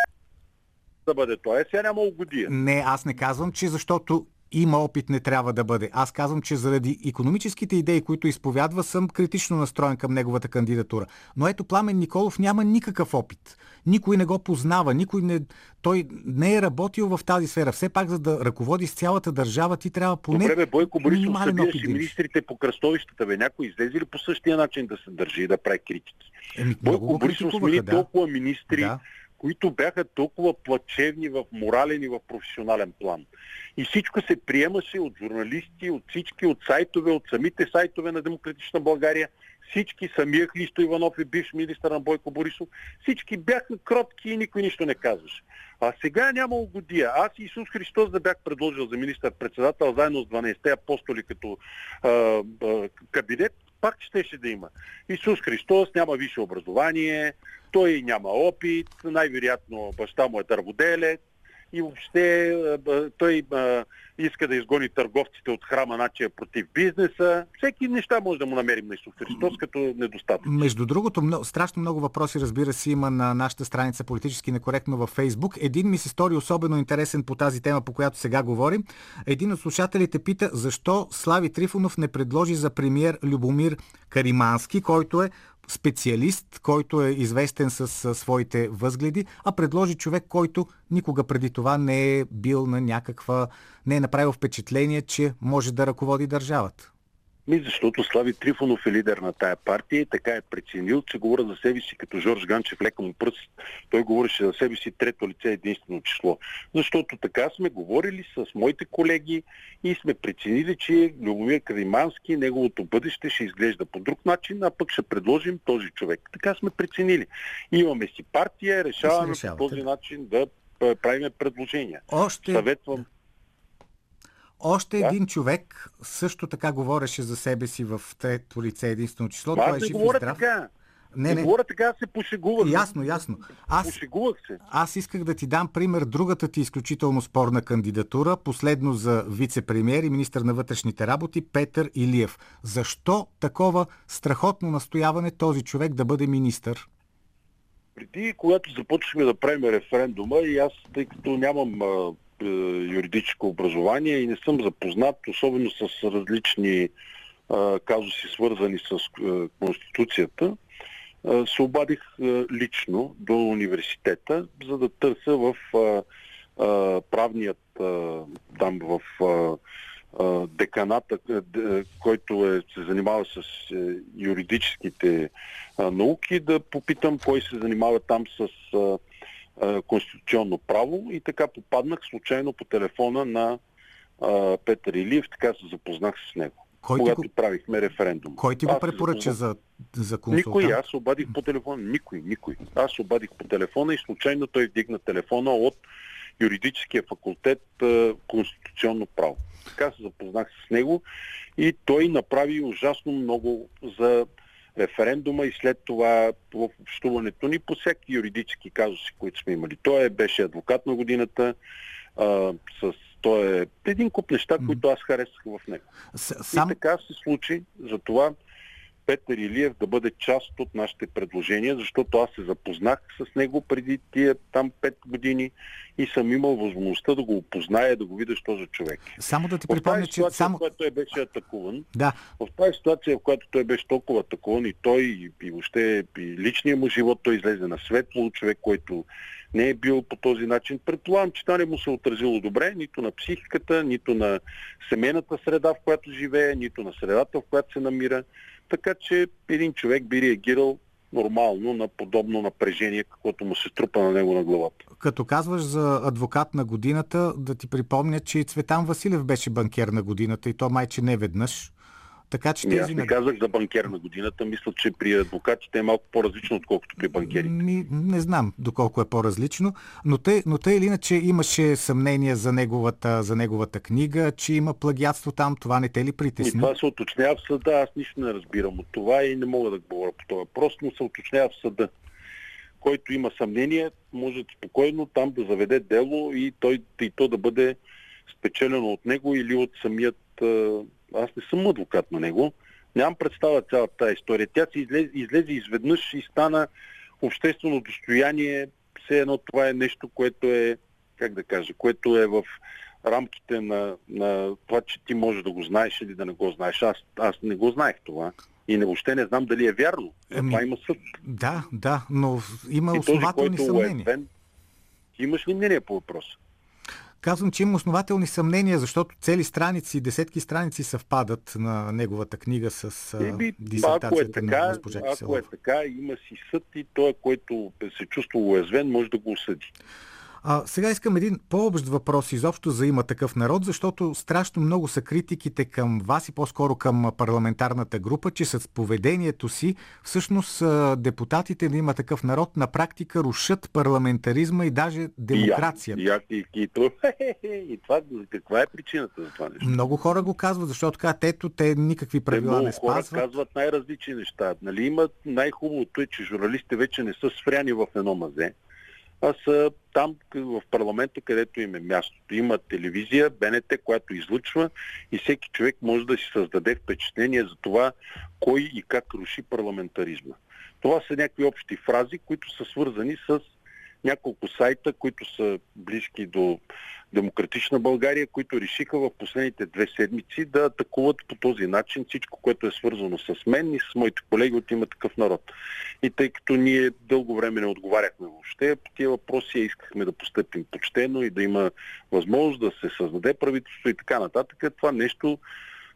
да бъде той. Е, сега няма угодия. Не, аз не казвам, че защото има опит, не трябва да бъде. Аз казвам, че заради економическите идеи, които изповядва, съм критично настроен към неговата кандидатура. Но ето Пламен Николов няма никакъв опит. Никой не го познава, никой не... той не е работил в тази сфера. Все пак, за да ръководи с цялата държава, ти трябва поне Добре, бе, Бойко Борисов събираше министрите по кръстовищата. Бе. Някой излезе ли по същия начин да се държи и да прави критики? Еми, Бойко Борисов смени да. толкова министри, Да. които бяха толкова плачевни в морален и в професионален план. И всичко се приемаше от журналисти, от всички, от сайтове, от самите сайтове на Демократична България. Всички, самия Христо Иванов и бивш министър на Бойко Борисов, всички бяха кротки и никой нищо не казваше. А сега няма угодия. Аз Исус Христос да бях предложил за министър-председател заедно с 12-те апостоли като а, а, кабинет, пак щеше да има. Исус Христос няма висше образование, той няма опит, най-вероятно баща му е дърводелец и въобще той иска да изгони търговците от храма, значи е против бизнеса. Всеки неща може да му намерим на Исус Христос като недостатък. Между другото, много, страшно много въпроси, разбира се, има на нашата страница политически некоректно във Фейсбук. Един ми се стори особено интересен по тази тема, по която сега говорим. Един от слушателите пита защо Слави Трифонов не предложи за премиер Любомир Каримански, който е специалист, който е известен с, своите възгледи, а предложи човек, който никога преди това не е бил на някаква, не е направил впечатление, че може да ръководи държавата. Ми, защото Слави Трифонов е лидер на тая партия и така е преценил, че говоря за себе си като Жорж Ганчев лека му пръст. Той говореше за себе си трето лице единствено число. Защото така сме говорили с моите колеги и сме преценили, че Любомир Кадимански, неговото бъдеще ще изглежда по друг начин, а пък ще предложим този човек. Така сме преценили. Имаме си партия, решаваме по този начин да правиме предложения. Още... Съветвам още Да. един човек също така говореше за себе си в трето лице единствено число. Той е аз не жив и здрав. така. Не, Не, говоря така, се пошегувах. Ясно, ясно. Аз, Пошегувах се. аз исках да ти дам пример другата ти изключително спорна кандидатура, последно за вице-премьер и министър на вътрешните работи Петър Илиев. Защо такова страхотно настояване този човек да бъде министър? Преди, когато започнахме да правим референдума и аз, тъй като нямам е, юридическо образование и не съм запознат, особено с различни а, казуси, свързани с а, Конституцията, се обадих лично до университета, за да търся в правният там в деканата, който е, се занимава с е, юридическите науки, да попитам кой се занимава там с конституционно право и така попаднах случайно по телефона на Петър Илиев, така се запознах с него. Кой когато го, правихме референдум. кой ти го препоръча за, за консултант? Никой, аз обадих по телефона. Никой, никой. Аз обадих по телефона и случайно той вдигна телефона от юридическия факултет Конституционно право. Така се запознах с него и той направи ужасно много за референдума и след това в общуването ни по всеки юридически казуси, които сме имали. Той е, беше адвокат на годината, а, с, той е един куп неща, които аз харесах в него. С, И сам, така се случи, затова Петър Илиев да бъде част от нашите предложения, защото аз се запознах с него преди тия там 5 години и съм имал възможността да го опозная, да го видя, що за човек. само да ти припомня, че ситуация, само... в която той беше атакуван, Да, в тази ситуация, в която той беше толкова атакуван и той, и, и въобще и личния му живот, той излезе на светло, човек, който не е бил по този начин. Предполагам, че това не му се е отразило добре, нито на психиката, нито на семейната среда, в която живее, нито на средата, в която се намира. Така че един човек би реагирал нормално на подобно напрежение, каквото му се струпа на него на главата. като казваш за адвокат на годината, да ти припомня, че Цветан Василев беше банкер на годината и то майче не веднъж. Така че Ми, аз тези... не казах за банкер на годината. Мисля, че при адвокатите е малко по-различно, отколкото при банкерите. Ми, не знам доколко е по-различно, но тъй, но тъй или иначе имаше съмнение за неговата, за неговата книга, че има плагиатство там. Това не те ли И притесни? това се уточнява в съда. Аз нищо не разбирам от това и не мога да говоря по това въпрос, но се уточнява в съда. Който има съмнение, може спокойно там да заведе дело и, той, и то да бъде спечелено от него или от самият... Аз не съм адвокат на него. Нямам представа цялата тази история. Тя се излезе, излезе изведнъж и стана обществено достояние. Все едно това е нещо, което е, как да кажа, което е в рамките на, на това, че ти можеш да го знаеш или да не го знаеш. Аз, аз не го знаех това. И не, въобще не знам дали е вярно. Ами, това има съд. Да, да, но има И този, основателни който съмнения. уязвен, ти имаш ли мнение по въпроса? Казвам, че има основателни съмнения, защото цели страници, десетки страници съвпадат на неговата книга с а, Еми, ако е дисертацията на така, госпожа ако Киселова. е така, има си съд и той, който се чувства уязвен, може да го осъди. А, сега искам един по-общ въпрос изобщо за има такъв народ, защото страшно много са критиките към вас и по-скоро към парламентарната група, че с поведението си всъщност депутатите на има такъв народ на практика рушат парламентаризма и даже демокрацията. И, аз- и, и, и, то- и това, каква е причината за това нещо? Много хора го казват, защото казват, ето те никакви Те правила много не хора спазват. казват най-различни неща. Нали, имат най-хубавото е, че журналистите вече не са спряни в едно мазе, а са там в парламента, където им е мястото. Има телевизия, БНТ, която излъчва и всеки човек може да си създаде впечатление за това кой и как руши парламентаризма. Това са някакви общи фрази, които са свързани с няколко сайта, които са близки до Демократична България, които решиха в последните две седмици да атакуват по този начин всичко, което е свързано с мен и с моите колеги от има такъв народ. И тъй като ние дълго време не отговаряхме въобще по тия въпроси, искахме да постъпим почтено и да има възможност да се създаде правителство и така нататък, това нещо,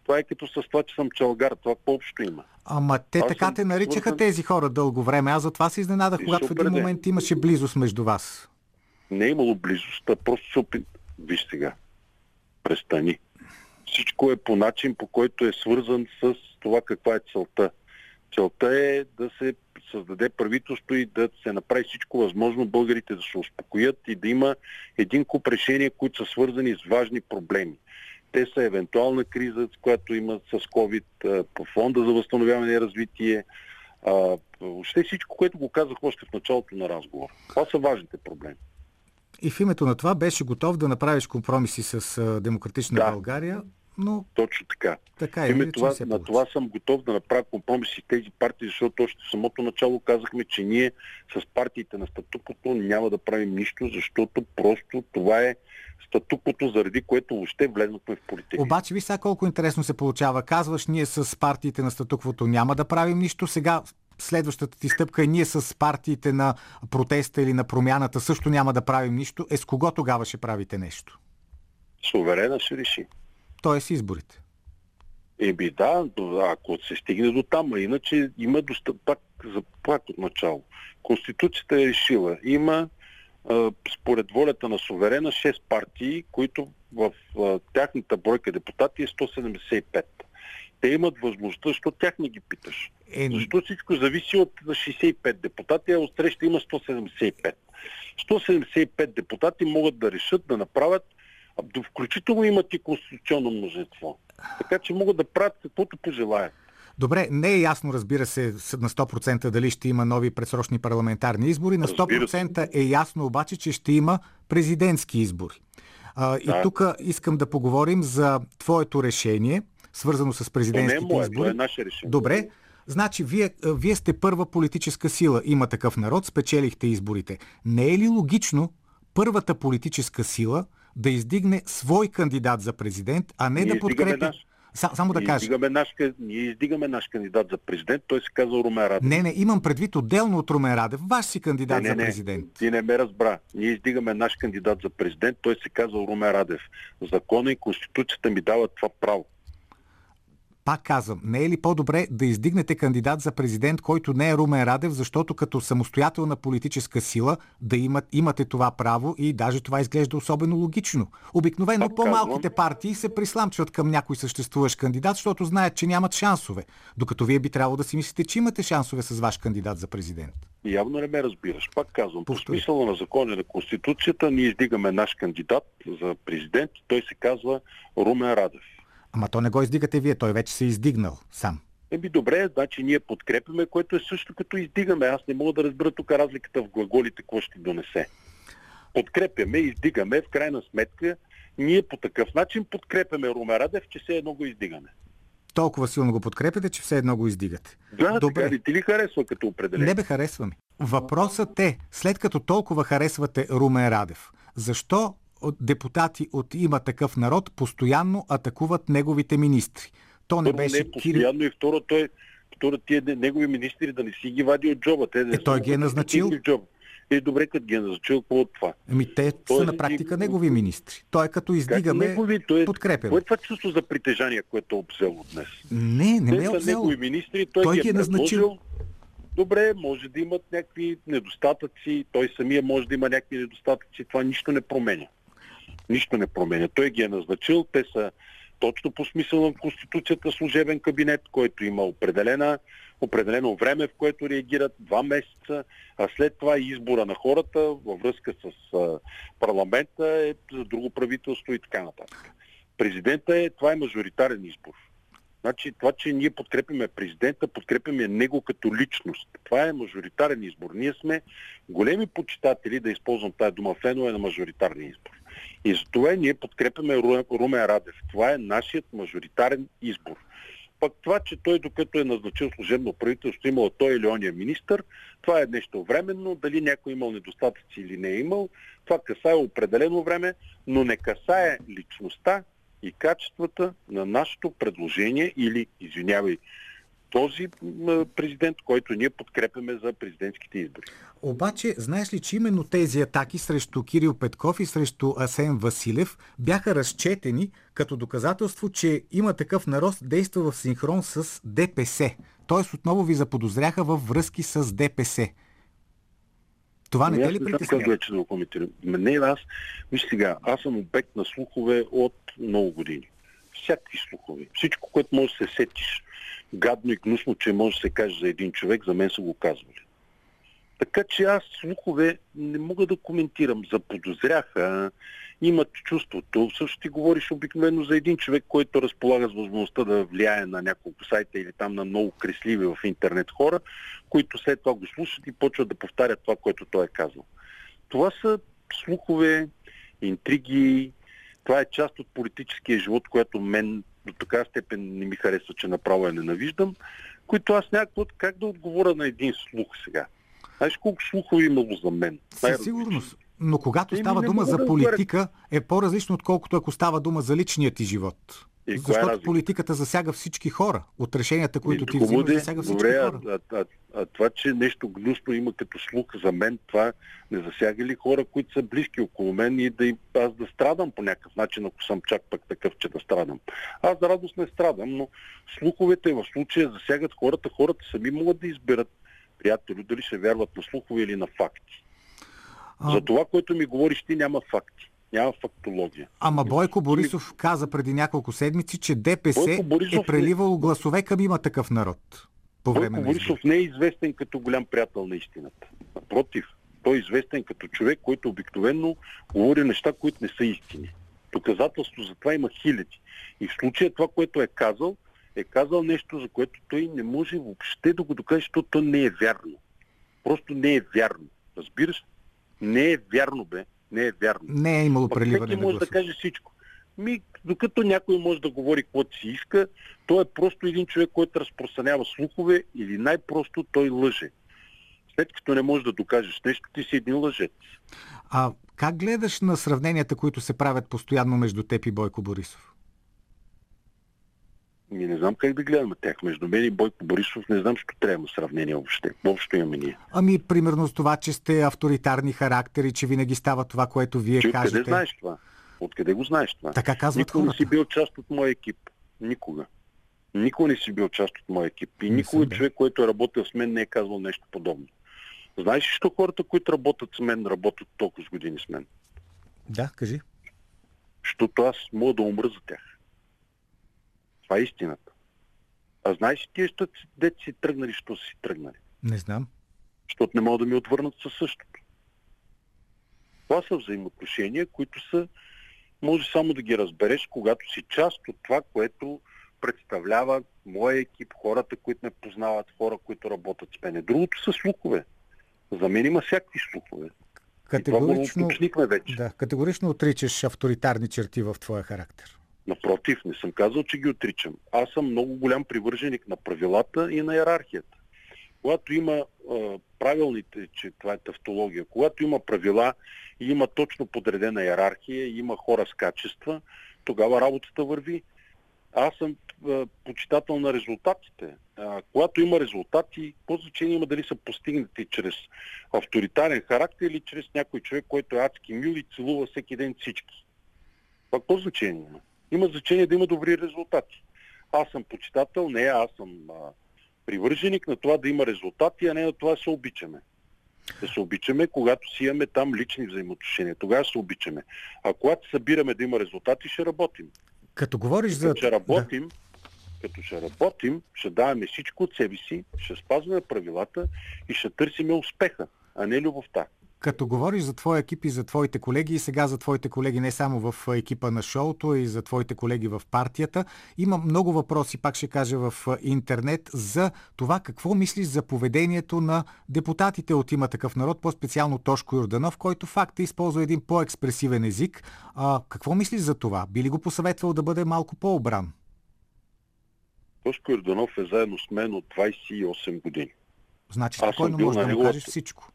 това е като с това, че съм чалгар, това по-общо има. Ама те Аз така съм те наричаха тези хора дълго време. Аз затова се изненадах, И когато в един момент имаше близост между вас. Не е имало близост, а просто се опит... Виж сега, престани. Всичко е по начин, по който е свързан с това каква е целта. Целта е да се създаде правителство и да се направи всичко възможно българите да се успокоят и да има един куп решения, които са свързани с важни проблеми. Те са евентуална криза, която има с COVID, по фонда за възстановяване и развитие, а, въобще всичко, което го казах още в началото на разговор. Това са важните проблеми. И в името на това беше готов да направиш компромиси с Демократична Да. България, но Точно така. така и име това, на получи. това съм готов да направя компромиси тези партии, защото още в самото начало казахме, че ние с партиите на статуквото няма да правим нищо, защото просто това е статуквото, заради което въобще влезнахме в политика. Обаче, виж сега колко интересно се получава. Казваш, ние с партиите на статуквото няма да правим нищо. Сега следващата ти стъпка е ние с партиите на протеста или на промяната също няма да правим нищо. Е с кого тогава ще правите нещо? Суверена ще реши. т.е. изборите. Еби да, ако се стигне до там, а иначе има достъп, пак, за, пак от начало. Конституцията е решила. Има според волята на суверена 6 партии, които в тяхната бройка депутати е 175. Те имат възможността, защо тях не ги питаш? Е... Защо всичко зависи от 65 депутати, а отсреща има 175. 175 депутати могат да решат да направят, включително имат и конституционно множество. Така че могат да правят каквото пожелаят. Добре, не е ясно, разбира се, на 100% дали ще има нови предсрочни парламентарни избори. На 100% е ясно обаче, че ще има президентски избори. А, да. И тук искам да поговорим за твоето решение, свързано с президентските не е мое, избори. е наше решение. Добре, Значи, вие, вие сте първа политическа сила. Има такъв народ, спечелихте изборите. Не е ли логично първата политическа сила да издигне свой кандидат за президент, а не Ние да подкрепи... Наш. Само да ние кажа. Издигаме наш, ние издигаме наш кандидат за президент, той се казва Румен Радев. Не, не, имам предвид отделно от Румен Радев. Ваш си кандидат не, за не, президент. Не, ти не ме разбра. Ние издигаме наш кандидат за президент, той се казва Румен Радев. Закона и Конституцията ми дават това право. Пак казвам, не е ли по-добре да издигнете кандидат за президент, който не е Румен Радев, защото като самостоятелна политическа сила да имат, имате това право и даже това изглежда особено логично. Обикновено Пак по-малките казвам. партии се присламчват към някой съществуващ кандидат, защото знаят, че нямат шансове. Докато вие би трябвало да си мислите, че имате шансове с ваш кандидат за президент. Явно не ме разбираш. Пак казвам, по Повтори. смисъла на закона на Конституцията ние издигаме наш кандидат за президент. Той се казва Румен Радев. Ама то не го издигате вие, той вече се е издигнал сам. Еми добре, значи ние подкрепяме, което е също като издигаме. Аз не мога да разбера тук разликата в глаголите, какво ще донесе. Подкрепяме, издигаме, в крайна сметка, ние по такъв начин подкрепяме Румен Радев, че все едно го издигаме. Толкова силно го подкрепяте, че все едно го издигате. Да, Добре. така ти ли харесва като определение? Не бе харесваме. Въпросът е, след като толкова харесвате Румен Радев, защо от депутати от има такъв народ постоянно атакуват неговите министри? То не не беше е Кирил... постоянно и второ, той, второ тия не- негови министри да не си ги вади от джоба. Те да Е, той ги е назначил. Е, добре, като ги е назначил, какво от това? Ами те Той са е на практика негови министри. Той е като Как издигаме, негови? Той е, подкрепяме. Кое е това чувство за притежание, което е обзело днес? Не, не ме Те е са обзел. негови министри, той, Той ги е е назначил. Добре, може да имат някакви недостатъци, той самия може да има някакви недостатъци, това нищо не променя. Нищо не променя. Той ги е назначил, те са точно по смисъл на Конституцията служебен кабинет, който има определена, определено време, в което реагират два месеца, а след това и избора на хората във връзка с парламента е за друго правителство и така нататък. Президента е, това е мажоритарен избор. Значи това, че ние подкрепяме президента, подкрепяме него като личност. Това е мажоритарен избор. Ние сме големи почитатели, да използвам тази дума фенове на мажоритарния избор. И затова ние подкрепяме Ру- Румен Радев. Това е нашият мажоритарен избор. Пък това, че той докато е назначил служебно правителство, имал той или ония министър, това е нещо временно. Дали някой имал недостатъци или не е имал, това касае определено време, но не касае личността и качествата на нашето предложение или, извинявай, този президент, който ние подкрепяме за президентските избори. Обаче, знаеш ли, че именно тези атаки срещу Кирил Петков и срещу Асен Василев бяха разчетени като доказателство, че има такъв народ действа в синхрон с ДПС. Тоест отново ви заподозряха във връзки с ДПС. Това не Ами те аз ли не знам как притеснява? коментирам. М, Не, аз, виж сега, аз съм обект на слухове от много години. Всякакви слухове. Всичко, което може да се сетиш гадно и гнусно, че може да се каже за един човек, за мен са го казвали. Така че аз слухове не мога да коментирам. Заподозряха, имат чувството. Също ти говориш обикновено за един човек, който разполага с възможността да влияе на няколко сайта или там на много кресливи в интернет хора, които след това го слушат и почват да повтарят това, което той е казал. Това са слухове, интриги, това е част от политическия живот, която мен до така степен не ми харесва, че направо я ненавиждам, които аз някакво как да отговоря на един слух сега. Знаеш колко слухове имало за мен? Със сигурност. Но когато Еми, става дума за политика, е по-различно, отколкото ако става дума за личния ти живот. И е Защото разликата? политиката засяга всички хора. От решенията, които Ми, ти хубаво взимаш, де, засяга всички добре, хора. А, а, а, това, че нещо гнусно има като слух за мен, това не засяга ли хора, които са близки около мен и да им, аз да страдам по някакъв начин, ако съм чак пък такъв, че да страдам. Аз за радост не страдам, но слуховете в случая засягат хората. Хората сами могат да изберат приятели, дали ще вярват на слухове или на факти. А, За това, което ми говориш ти, няма факти. Няма фактология. Ама Бойко Борисов каза преди няколко седмици, че ДПС е преливало гласове към има такъв народ. По време Бойко Борисов не е известен като голям приятел на истината. Напротив, той е известен като човек, който обикновенно говори неща, които не са истини. Доказателство за това има хиляди. И в случая това, което е казал, е казал нещо, за което той не може въобще да го докаже, защото то не е вярно. Просто не е вярно. Разбираш? Не е вярно, бе. Не е вярно. Не е имало преливане всеки може да каже всичко. Ми, докато някой може да говори каквото си иска, той е просто един човек, който разпространява слухове или най-просто той лъже. След като не можеш да докажеш нещо, ти си един лъжец. А как гледаш на сравненията, които се правят постоянно между теб и Бойко Борисов? Ми не знам как да гледаме тях. Между мен и Бойко Борисов не знам, що трябва сравнение въобще. Въобще имаме ние. Ами, примерно с това, че сте авторитарни характери, че винаги става това, което вие откъде кажете. знаеш това? Откъде го знаеш това? Така казват Никога не хората. си бил част от моя екип. Никога. Никога не си бил част от моя екип. И Не никога човек, който е работил с мен, не е казвал нещо подобно. Знаеш ли, що хората, които работят с мен, работят толкова с години с мен? Да, кажи. Защото аз мога да умра за тях. Това е истината. А знаеш ли тия, що дете си тръгнали, що си тръгнали? Не знам. Защото не могат да ми отвърнат със същото. Това са взаимоотношения, които са, може само да ги разбереш, когато си част от това, което представлява моя екип, хората, които ме познават, хора, които работят с мен. Другото са слухове. За мен има всякакви слухове. Категорично, вече. да, категорично отричаш авторитарни черти в твоя характер. Напротив, не съм казал, че ги отричам. Аз съм много голям привърженик на правилата и на иерархията. Когато има а, правилните, че това е тавтология, когато има правила и има точно подредена иерархия, и има хора с качества, тогава работата върви. Аз съм а, почитател на резултатите. А, когато има резултати, какво значение има дали са постигнати чрез авторитарен характер или чрез някой човек, който е адски мил и целува всеки ден всички. Това какво значение има? Има значение да има добри резултати. Аз съм почитател, не аз съм а, привърженик на това да има резултати, а не на това да се обичаме. Да се обичаме, когато си имаме там лични взаимоотношения. Тогава се обичаме. А когато събираме да има резултати, ще работим. Като говориш за... Като ще работим, като ще работим, ще даваме всичко от себе си, ще спазваме правилата и ще търсиме успеха, а не любовта. Като говориш за твоя екип и за твоите колеги, и сега за твоите колеги не само в екипа на шоуто, а и за твоите колеги в партията, има много въпроси, пак ще кажа в интернет, за това какво мислиш за поведението на депутатите от има такъв народ, по-специално Тошко Йорданов, който факт е използва един по-експресивен език. А, какво мислиш за това? Би ли го посъветвал да бъде малко по-обран? Тошко Йорданов е заедно с мен от 28 години. Значи Аз спокойно бил може на да му кажеш всичко.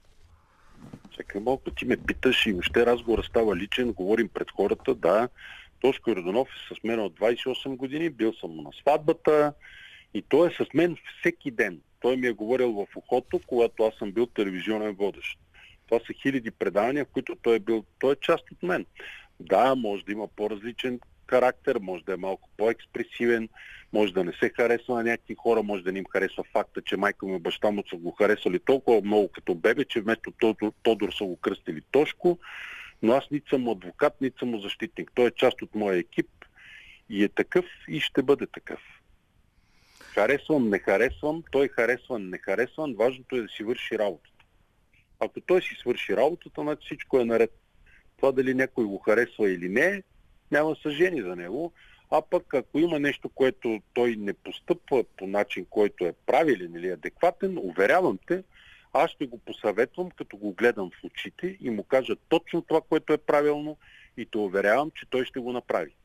Чакай малко, ти ме питаш и въобще разговор става личен, говорим пред хората, да. Тошко Йорданов е с мен от 28 години, бил съм на сватбата и той е с мен всеки ден. Той ми е говорил в ухото, когато аз съм бил телевизионен водещ. Това са хиляди предавания, в които той е бил, той е част от мен. Да, може да има по-различен характер, може да е малко по-експресивен, може да не се харесва на някакви хора, може да не им харесва факта, че майка му и баща му са го харесали толкова много като бебе, че вместо Тодор, Тодор са го кръстили Тошко, но аз нито съм адвокат, нито съм защитник. Той е част от моя екип и е такъв и ще бъде такъв. Харесвам, не харесвам, той харесва, не харесвам, важното е да си върши работата. Ако той си свърши работата, значи всичко е наред. Това дали някой го харесва или не, няма съжение за него. А пък ако има нещо, което той не постъпва по начин, който е правилен или адекватен, уверявам те, аз ще го посъветвам, като го гледам в очите и му кажа точно това, което е правилно и те уверявам, че той ще го направи.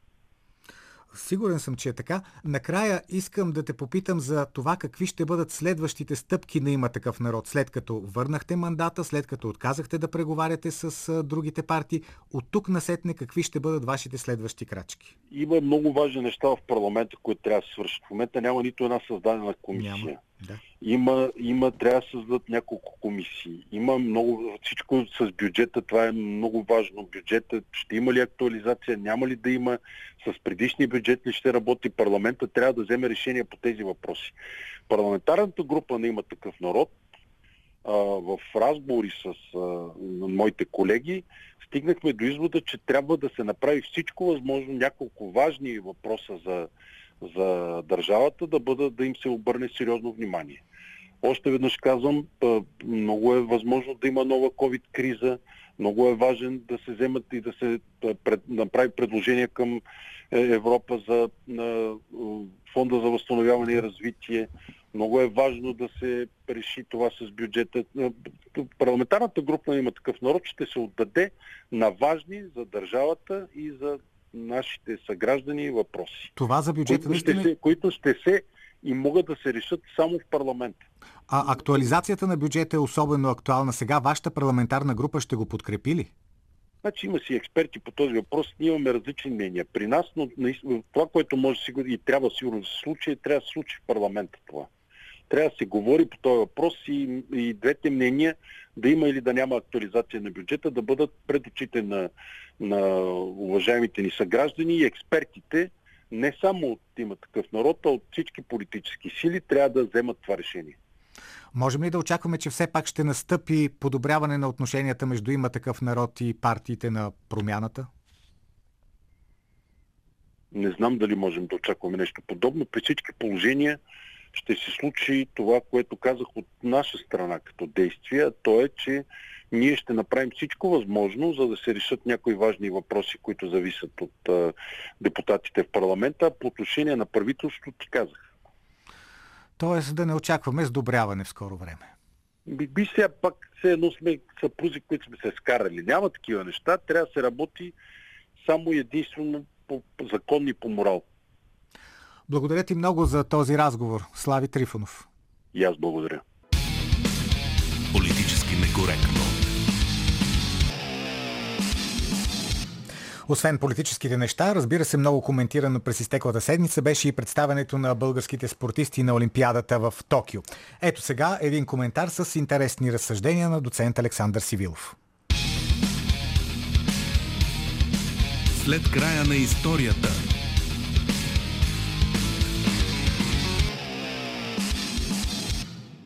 Сигурен съм, че е така. Накрая искам да те попитам за това какви ще бъдат следващите стъпки на има такъв народ, след като върнахте мандата, след като отказахте да преговаряте с другите партии. От тук насетне какви ще бъдат вашите следващи крачки? Има много важни неща в парламента, които трябва да се свършат. В момента няма нито една създадена комисия. Няма. Да. Има, има, трябва да създадат няколко комисии. Има много, всичко с бюджета, това е много важно. Бюджета, ще има ли актуализация, няма ли да има, с предишния бюджет ли ще работи парламента, трябва да вземе решение по тези въпроси. Парламентарната група на има такъв народ, в разговори с а, моите колеги, стигнахме до извода, че трябва да се направи всичко възможно, няколко важни въпроса за за държавата да, бъдат, да им се обърне сериозно внимание. Още веднъж казвам, много е възможно да има нова COVID-криза, много е важен да се вземат и да се пред, направи предложение към е, Европа за на, фонда за възстановяване и развитие. Много е важно да се реши това с бюджета. Парламентарната група има такъв народ, ще се отдаде на важни за държавата и за нашите съграждани въпроси. Това за бюджета които ще, се, които ще се и могат да се решат само в парламента. А актуализацията на бюджета е особено актуална сега. Вашата парламентарна група ще го подкрепи ли? Значи има си експерти по този въпрос. Ние имаме различни мнения при нас, но това, което може сигурно и трябва сигурно да се случи, трябва да се случи в парламента това. Трябва да се говори по този въпрос и, и двете мнения да има или да няма актуализация на бюджета, да бъдат пред очите на, на уважаемите ни съграждани и експертите, не само от има такъв народ, а от всички политически сили трябва да вземат това решение. Можем ли да очакваме, че все пак ще настъпи подобряване на отношенията между има такъв народ и партиите на промяната? Не знам дали можем да очакваме нещо подобно. При всички положения ще се случи това, което казах от наша страна като действие, то е, че ние ще направим всичко възможно, за да се решат някои важни въпроси, които зависят от а, депутатите в парламента. По отношение на правителството ти казах. Тоест да не очакваме сдобряване в скоро време. Би, би сега пак все едно сме съпрузи, които сме се скарали. Няма такива неща. Трябва да се работи само единствено по, по закон и по морал. Благодаря ти много за този разговор. Слави Трифонов. И аз благодаря. Политически некоректно. Освен политическите неща, разбира се, много коментирано през изтеклата седмица беше и представянето на българските спортисти на Олимпиадата в Токио. Ето сега един коментар с интересни разсъждения на доцент Александър Сивилов. След края на историята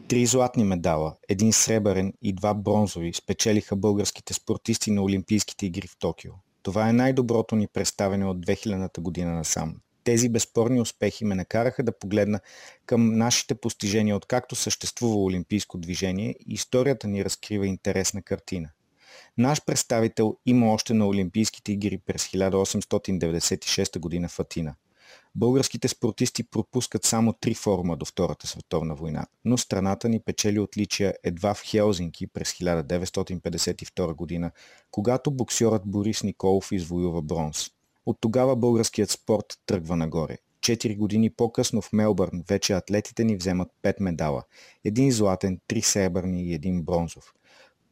Три златни медала, един сребърен и два бронзови спечелиха българските спортисти на Олимпийските игри в Токио. Това е най-доброто ни представяне от 2000-та година насам. Тези безспорни успехи ме накараха да погледна към нашите постижения, откакто съществува олимпийско движение и историята ни разкрива интересна картина. Наш представител има още на Олимпийските игри през 1896 година в Атина – Българските спортисти пропускат само три форума до Втората световна война, но страната ни печели отличия едва в Хелзинки през 1952 година, когато боксерът Борис Николов извоюва бронз. От тогава българският спорт тръгва нагоре. Четири години по-късно в Мелбърн вече атлетите ни вземат пет медала. Един златен, три сребърни и един бронзов.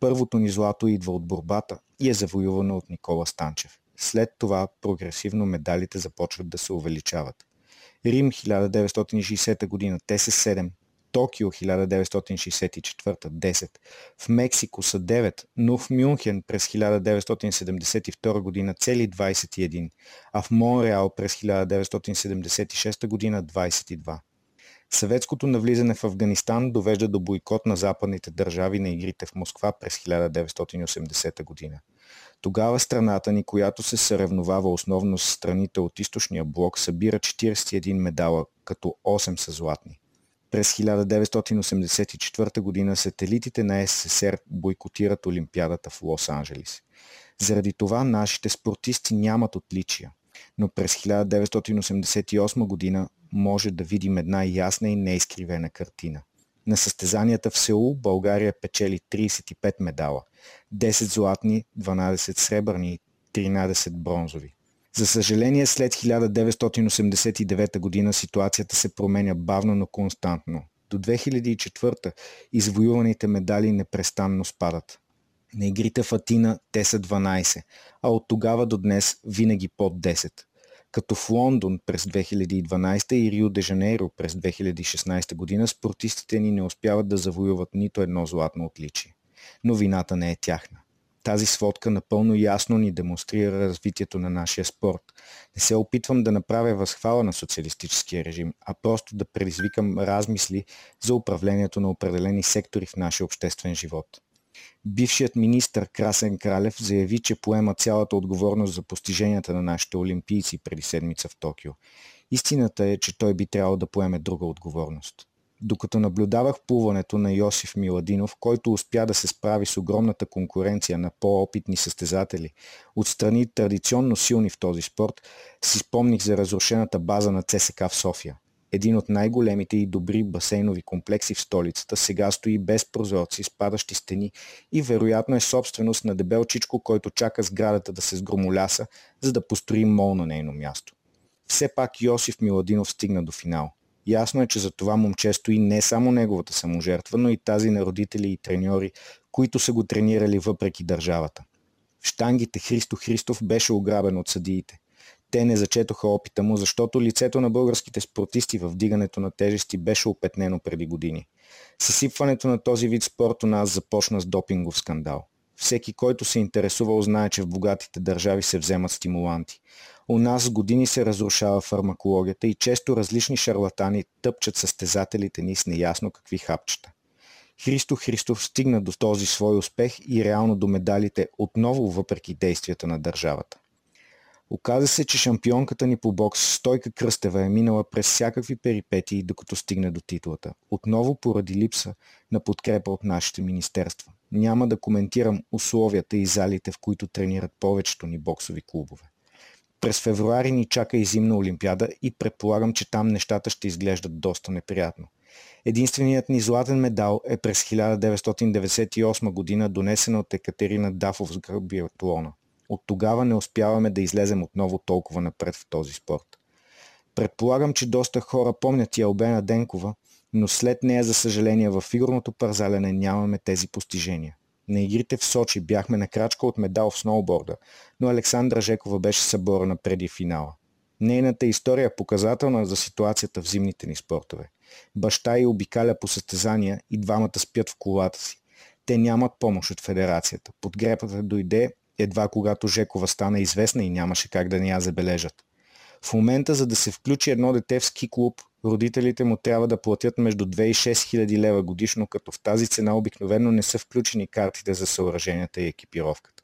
Първото ни злато идва от борбата и е завоювано от Никола Станчев. След това прогресивно медалите започват да се увеличават. Рим 1960 година те са 7, Токио 1964 10, в Мексико са 9, но в Мюнхен през 1972 година цели 21, а в Монреал през 1976 година 22. Съветското навлизане в Афганистан довежда до бойкот на западните държави на игрите в Москва през 1980 година. Тогава страната ни, която се съревновава основно с страните от източния блок, събира 41 медала, като 8 са златни. През 1984 г. сателитите на СССР бойкотират Олимпиадата в Лос-Анджелис. Заради това нашите спортисти нямат отличия. Но през 1988 година може да видим една ясна и неизкривена картина. На състезанията в Сеул България печели 35 медала – 10 златни, 12 сребърни и 13 бронзови. За съжаление, след 1989 година ситуацията се променя бавно, но константно. До 2004 извоюваните медали непрестанно спадат. На игрите в Атина те са 12, а от тогава до днес винаги под 10. Като в Лондон през 2012 и Рио де Жанейро през 2016 година спортистите ни не успяват да завоюват нито едно златно отличие. Но вината не е тяхна. Тази сводка напълно ясно ни демонстрира развитието на нашия спорт. Не се опитвам да направя възхвала на социалистическия режим, а просто да предизвикам размисли за управлението на определени сектори в нашия обществен живот. Бившият министр Красен Кралев заяви, че поема цялата отговорност за постиженията на нашите олимпийци преди седмица в Токио. Истината е, че той би трябвало да поеме друга отговорност. Докато наблюдавах плуването на Йосиф Миладинов, който успя да се справи с огромната конкуренция на по-опитни състезатели от страни традиционно силни в този спорт, си спомних за разрушената база на ЦСК в София. Един от най-големите и добри басейнови комплекси в столицата сега стои без прозорци, спадащи стени и вероятно е собственост на дебелчичко, който чака сградата да се сгромоляса, за да построи мол на нейно място. Все пак Йосиф Миладинов стигна до финал. Ясно е, че за това момче стои не само неговата саможертва, но и тази на родители и треньори, които са го тренирали въпреки държавата. В штангите Христо Христов беше ограбен от съдиите. Те не зачетоха опита му, защото лицето на българските спортисти в вдигането на тежести беше опетнено преди години. Съсипването на този вид спорт у нас започна с допингов скандал. Всеки, който се интересувал, знае, че в богатите държави се вземат стимуланти. У нас години се разрушава фармакологията и често различни шарлатани тъпчат състезателите ни с неясно какви хапчета. Христо Христов стигна до този свой успех и реално до медалите отново въпреки действията на държавата. Оказа се, че шампионката ни по бокс Стойка Кръстева е минала през всякакви перипетии, докато стигне до титлата. Отново поради липса на подкрепа от нашите министерства. Няма да коментирам условията и залите, в които тренират повечето ни боксови клубове. През февруари ни чака и зимна олимпиада и предполагам, че там нещата ще изглеждат доста неприятно. Единственият ни златен медал е през 1998 година, донесен от Екатерина Дафов с биатлона. От тогава не успяваме да излезем отново толкова напред в този спорт. Предполагам, че доста хора помнят и Албена Денкова, но след нея, за съжаление, в фигурното парзалене нямаме тези постижения. На игрите в Сочи бяхме на крачка от медал в сноуборда, но Александра Жекова беше съборена преди финала. Нейната история е показателна за ситуацията в зимните ни спортове. Баща й обикаля по състезания и двамата спят в колата си. Те нямат помощ от федерацията. Подгрепата дойде едва когато Жекова стана известна и нямаше как да не я забележат. В момента, за да се включи едно дете в ски клуб, родителите му трябва да платят между 2 и 6 хиляди лева годишно, като в тази цена обикновено не са включени картите за съоръженията и екипировката.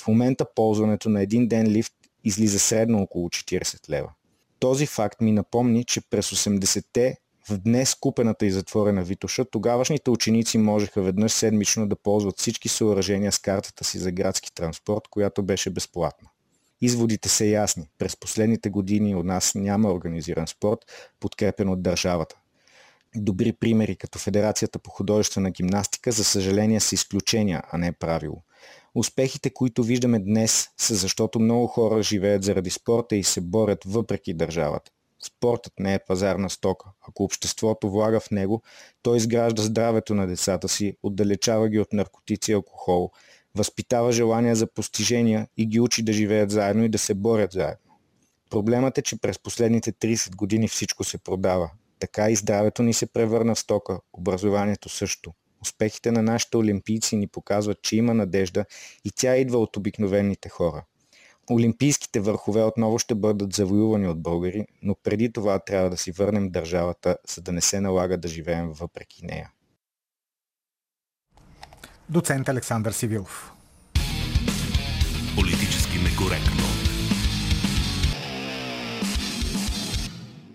В момента ползването на един ден лифт излиза средно около 40 лева. Този факт ми напомни, че през 80-те в днес купената и затворена Витоша, тогавашните ученици можеха веднъж седмично да ползват всички съоръжения с картата си за градски транспорт, която беше безплатна. Изводите са ясни. През последните години у нас няма организиран спорт, подкрепен от държавата. Добри примери като Федерацията по художествена гимнастика, за съжаление, са изключения, а не правило. Успехите, които виждаме днес, са защото много хора живеят заради спорта и се борят въпреки държавата. Спортът не е пазарна стока. Ако обществото влага в него, то изгражда здравето на децата си, отдалечава ги от наркотици и алкохол, възпитава желания за постижения и ги учи да живеят заедно и да се борят заедно. Проблемът е, че през последните 30 години всичко се продава. Така и здравето ни се превърна в стока, образованието също. Успехите на нашите олимпийци ни показват, че има надежда и тя идва от обикновените хора. Олимпийските върхове отново ще бъдат завоювани от българи, но преди това трябва да си върнем държавата, за да не се налага да живеем въпреки нея. Доцент Александър Сивилов. Политически некоректно.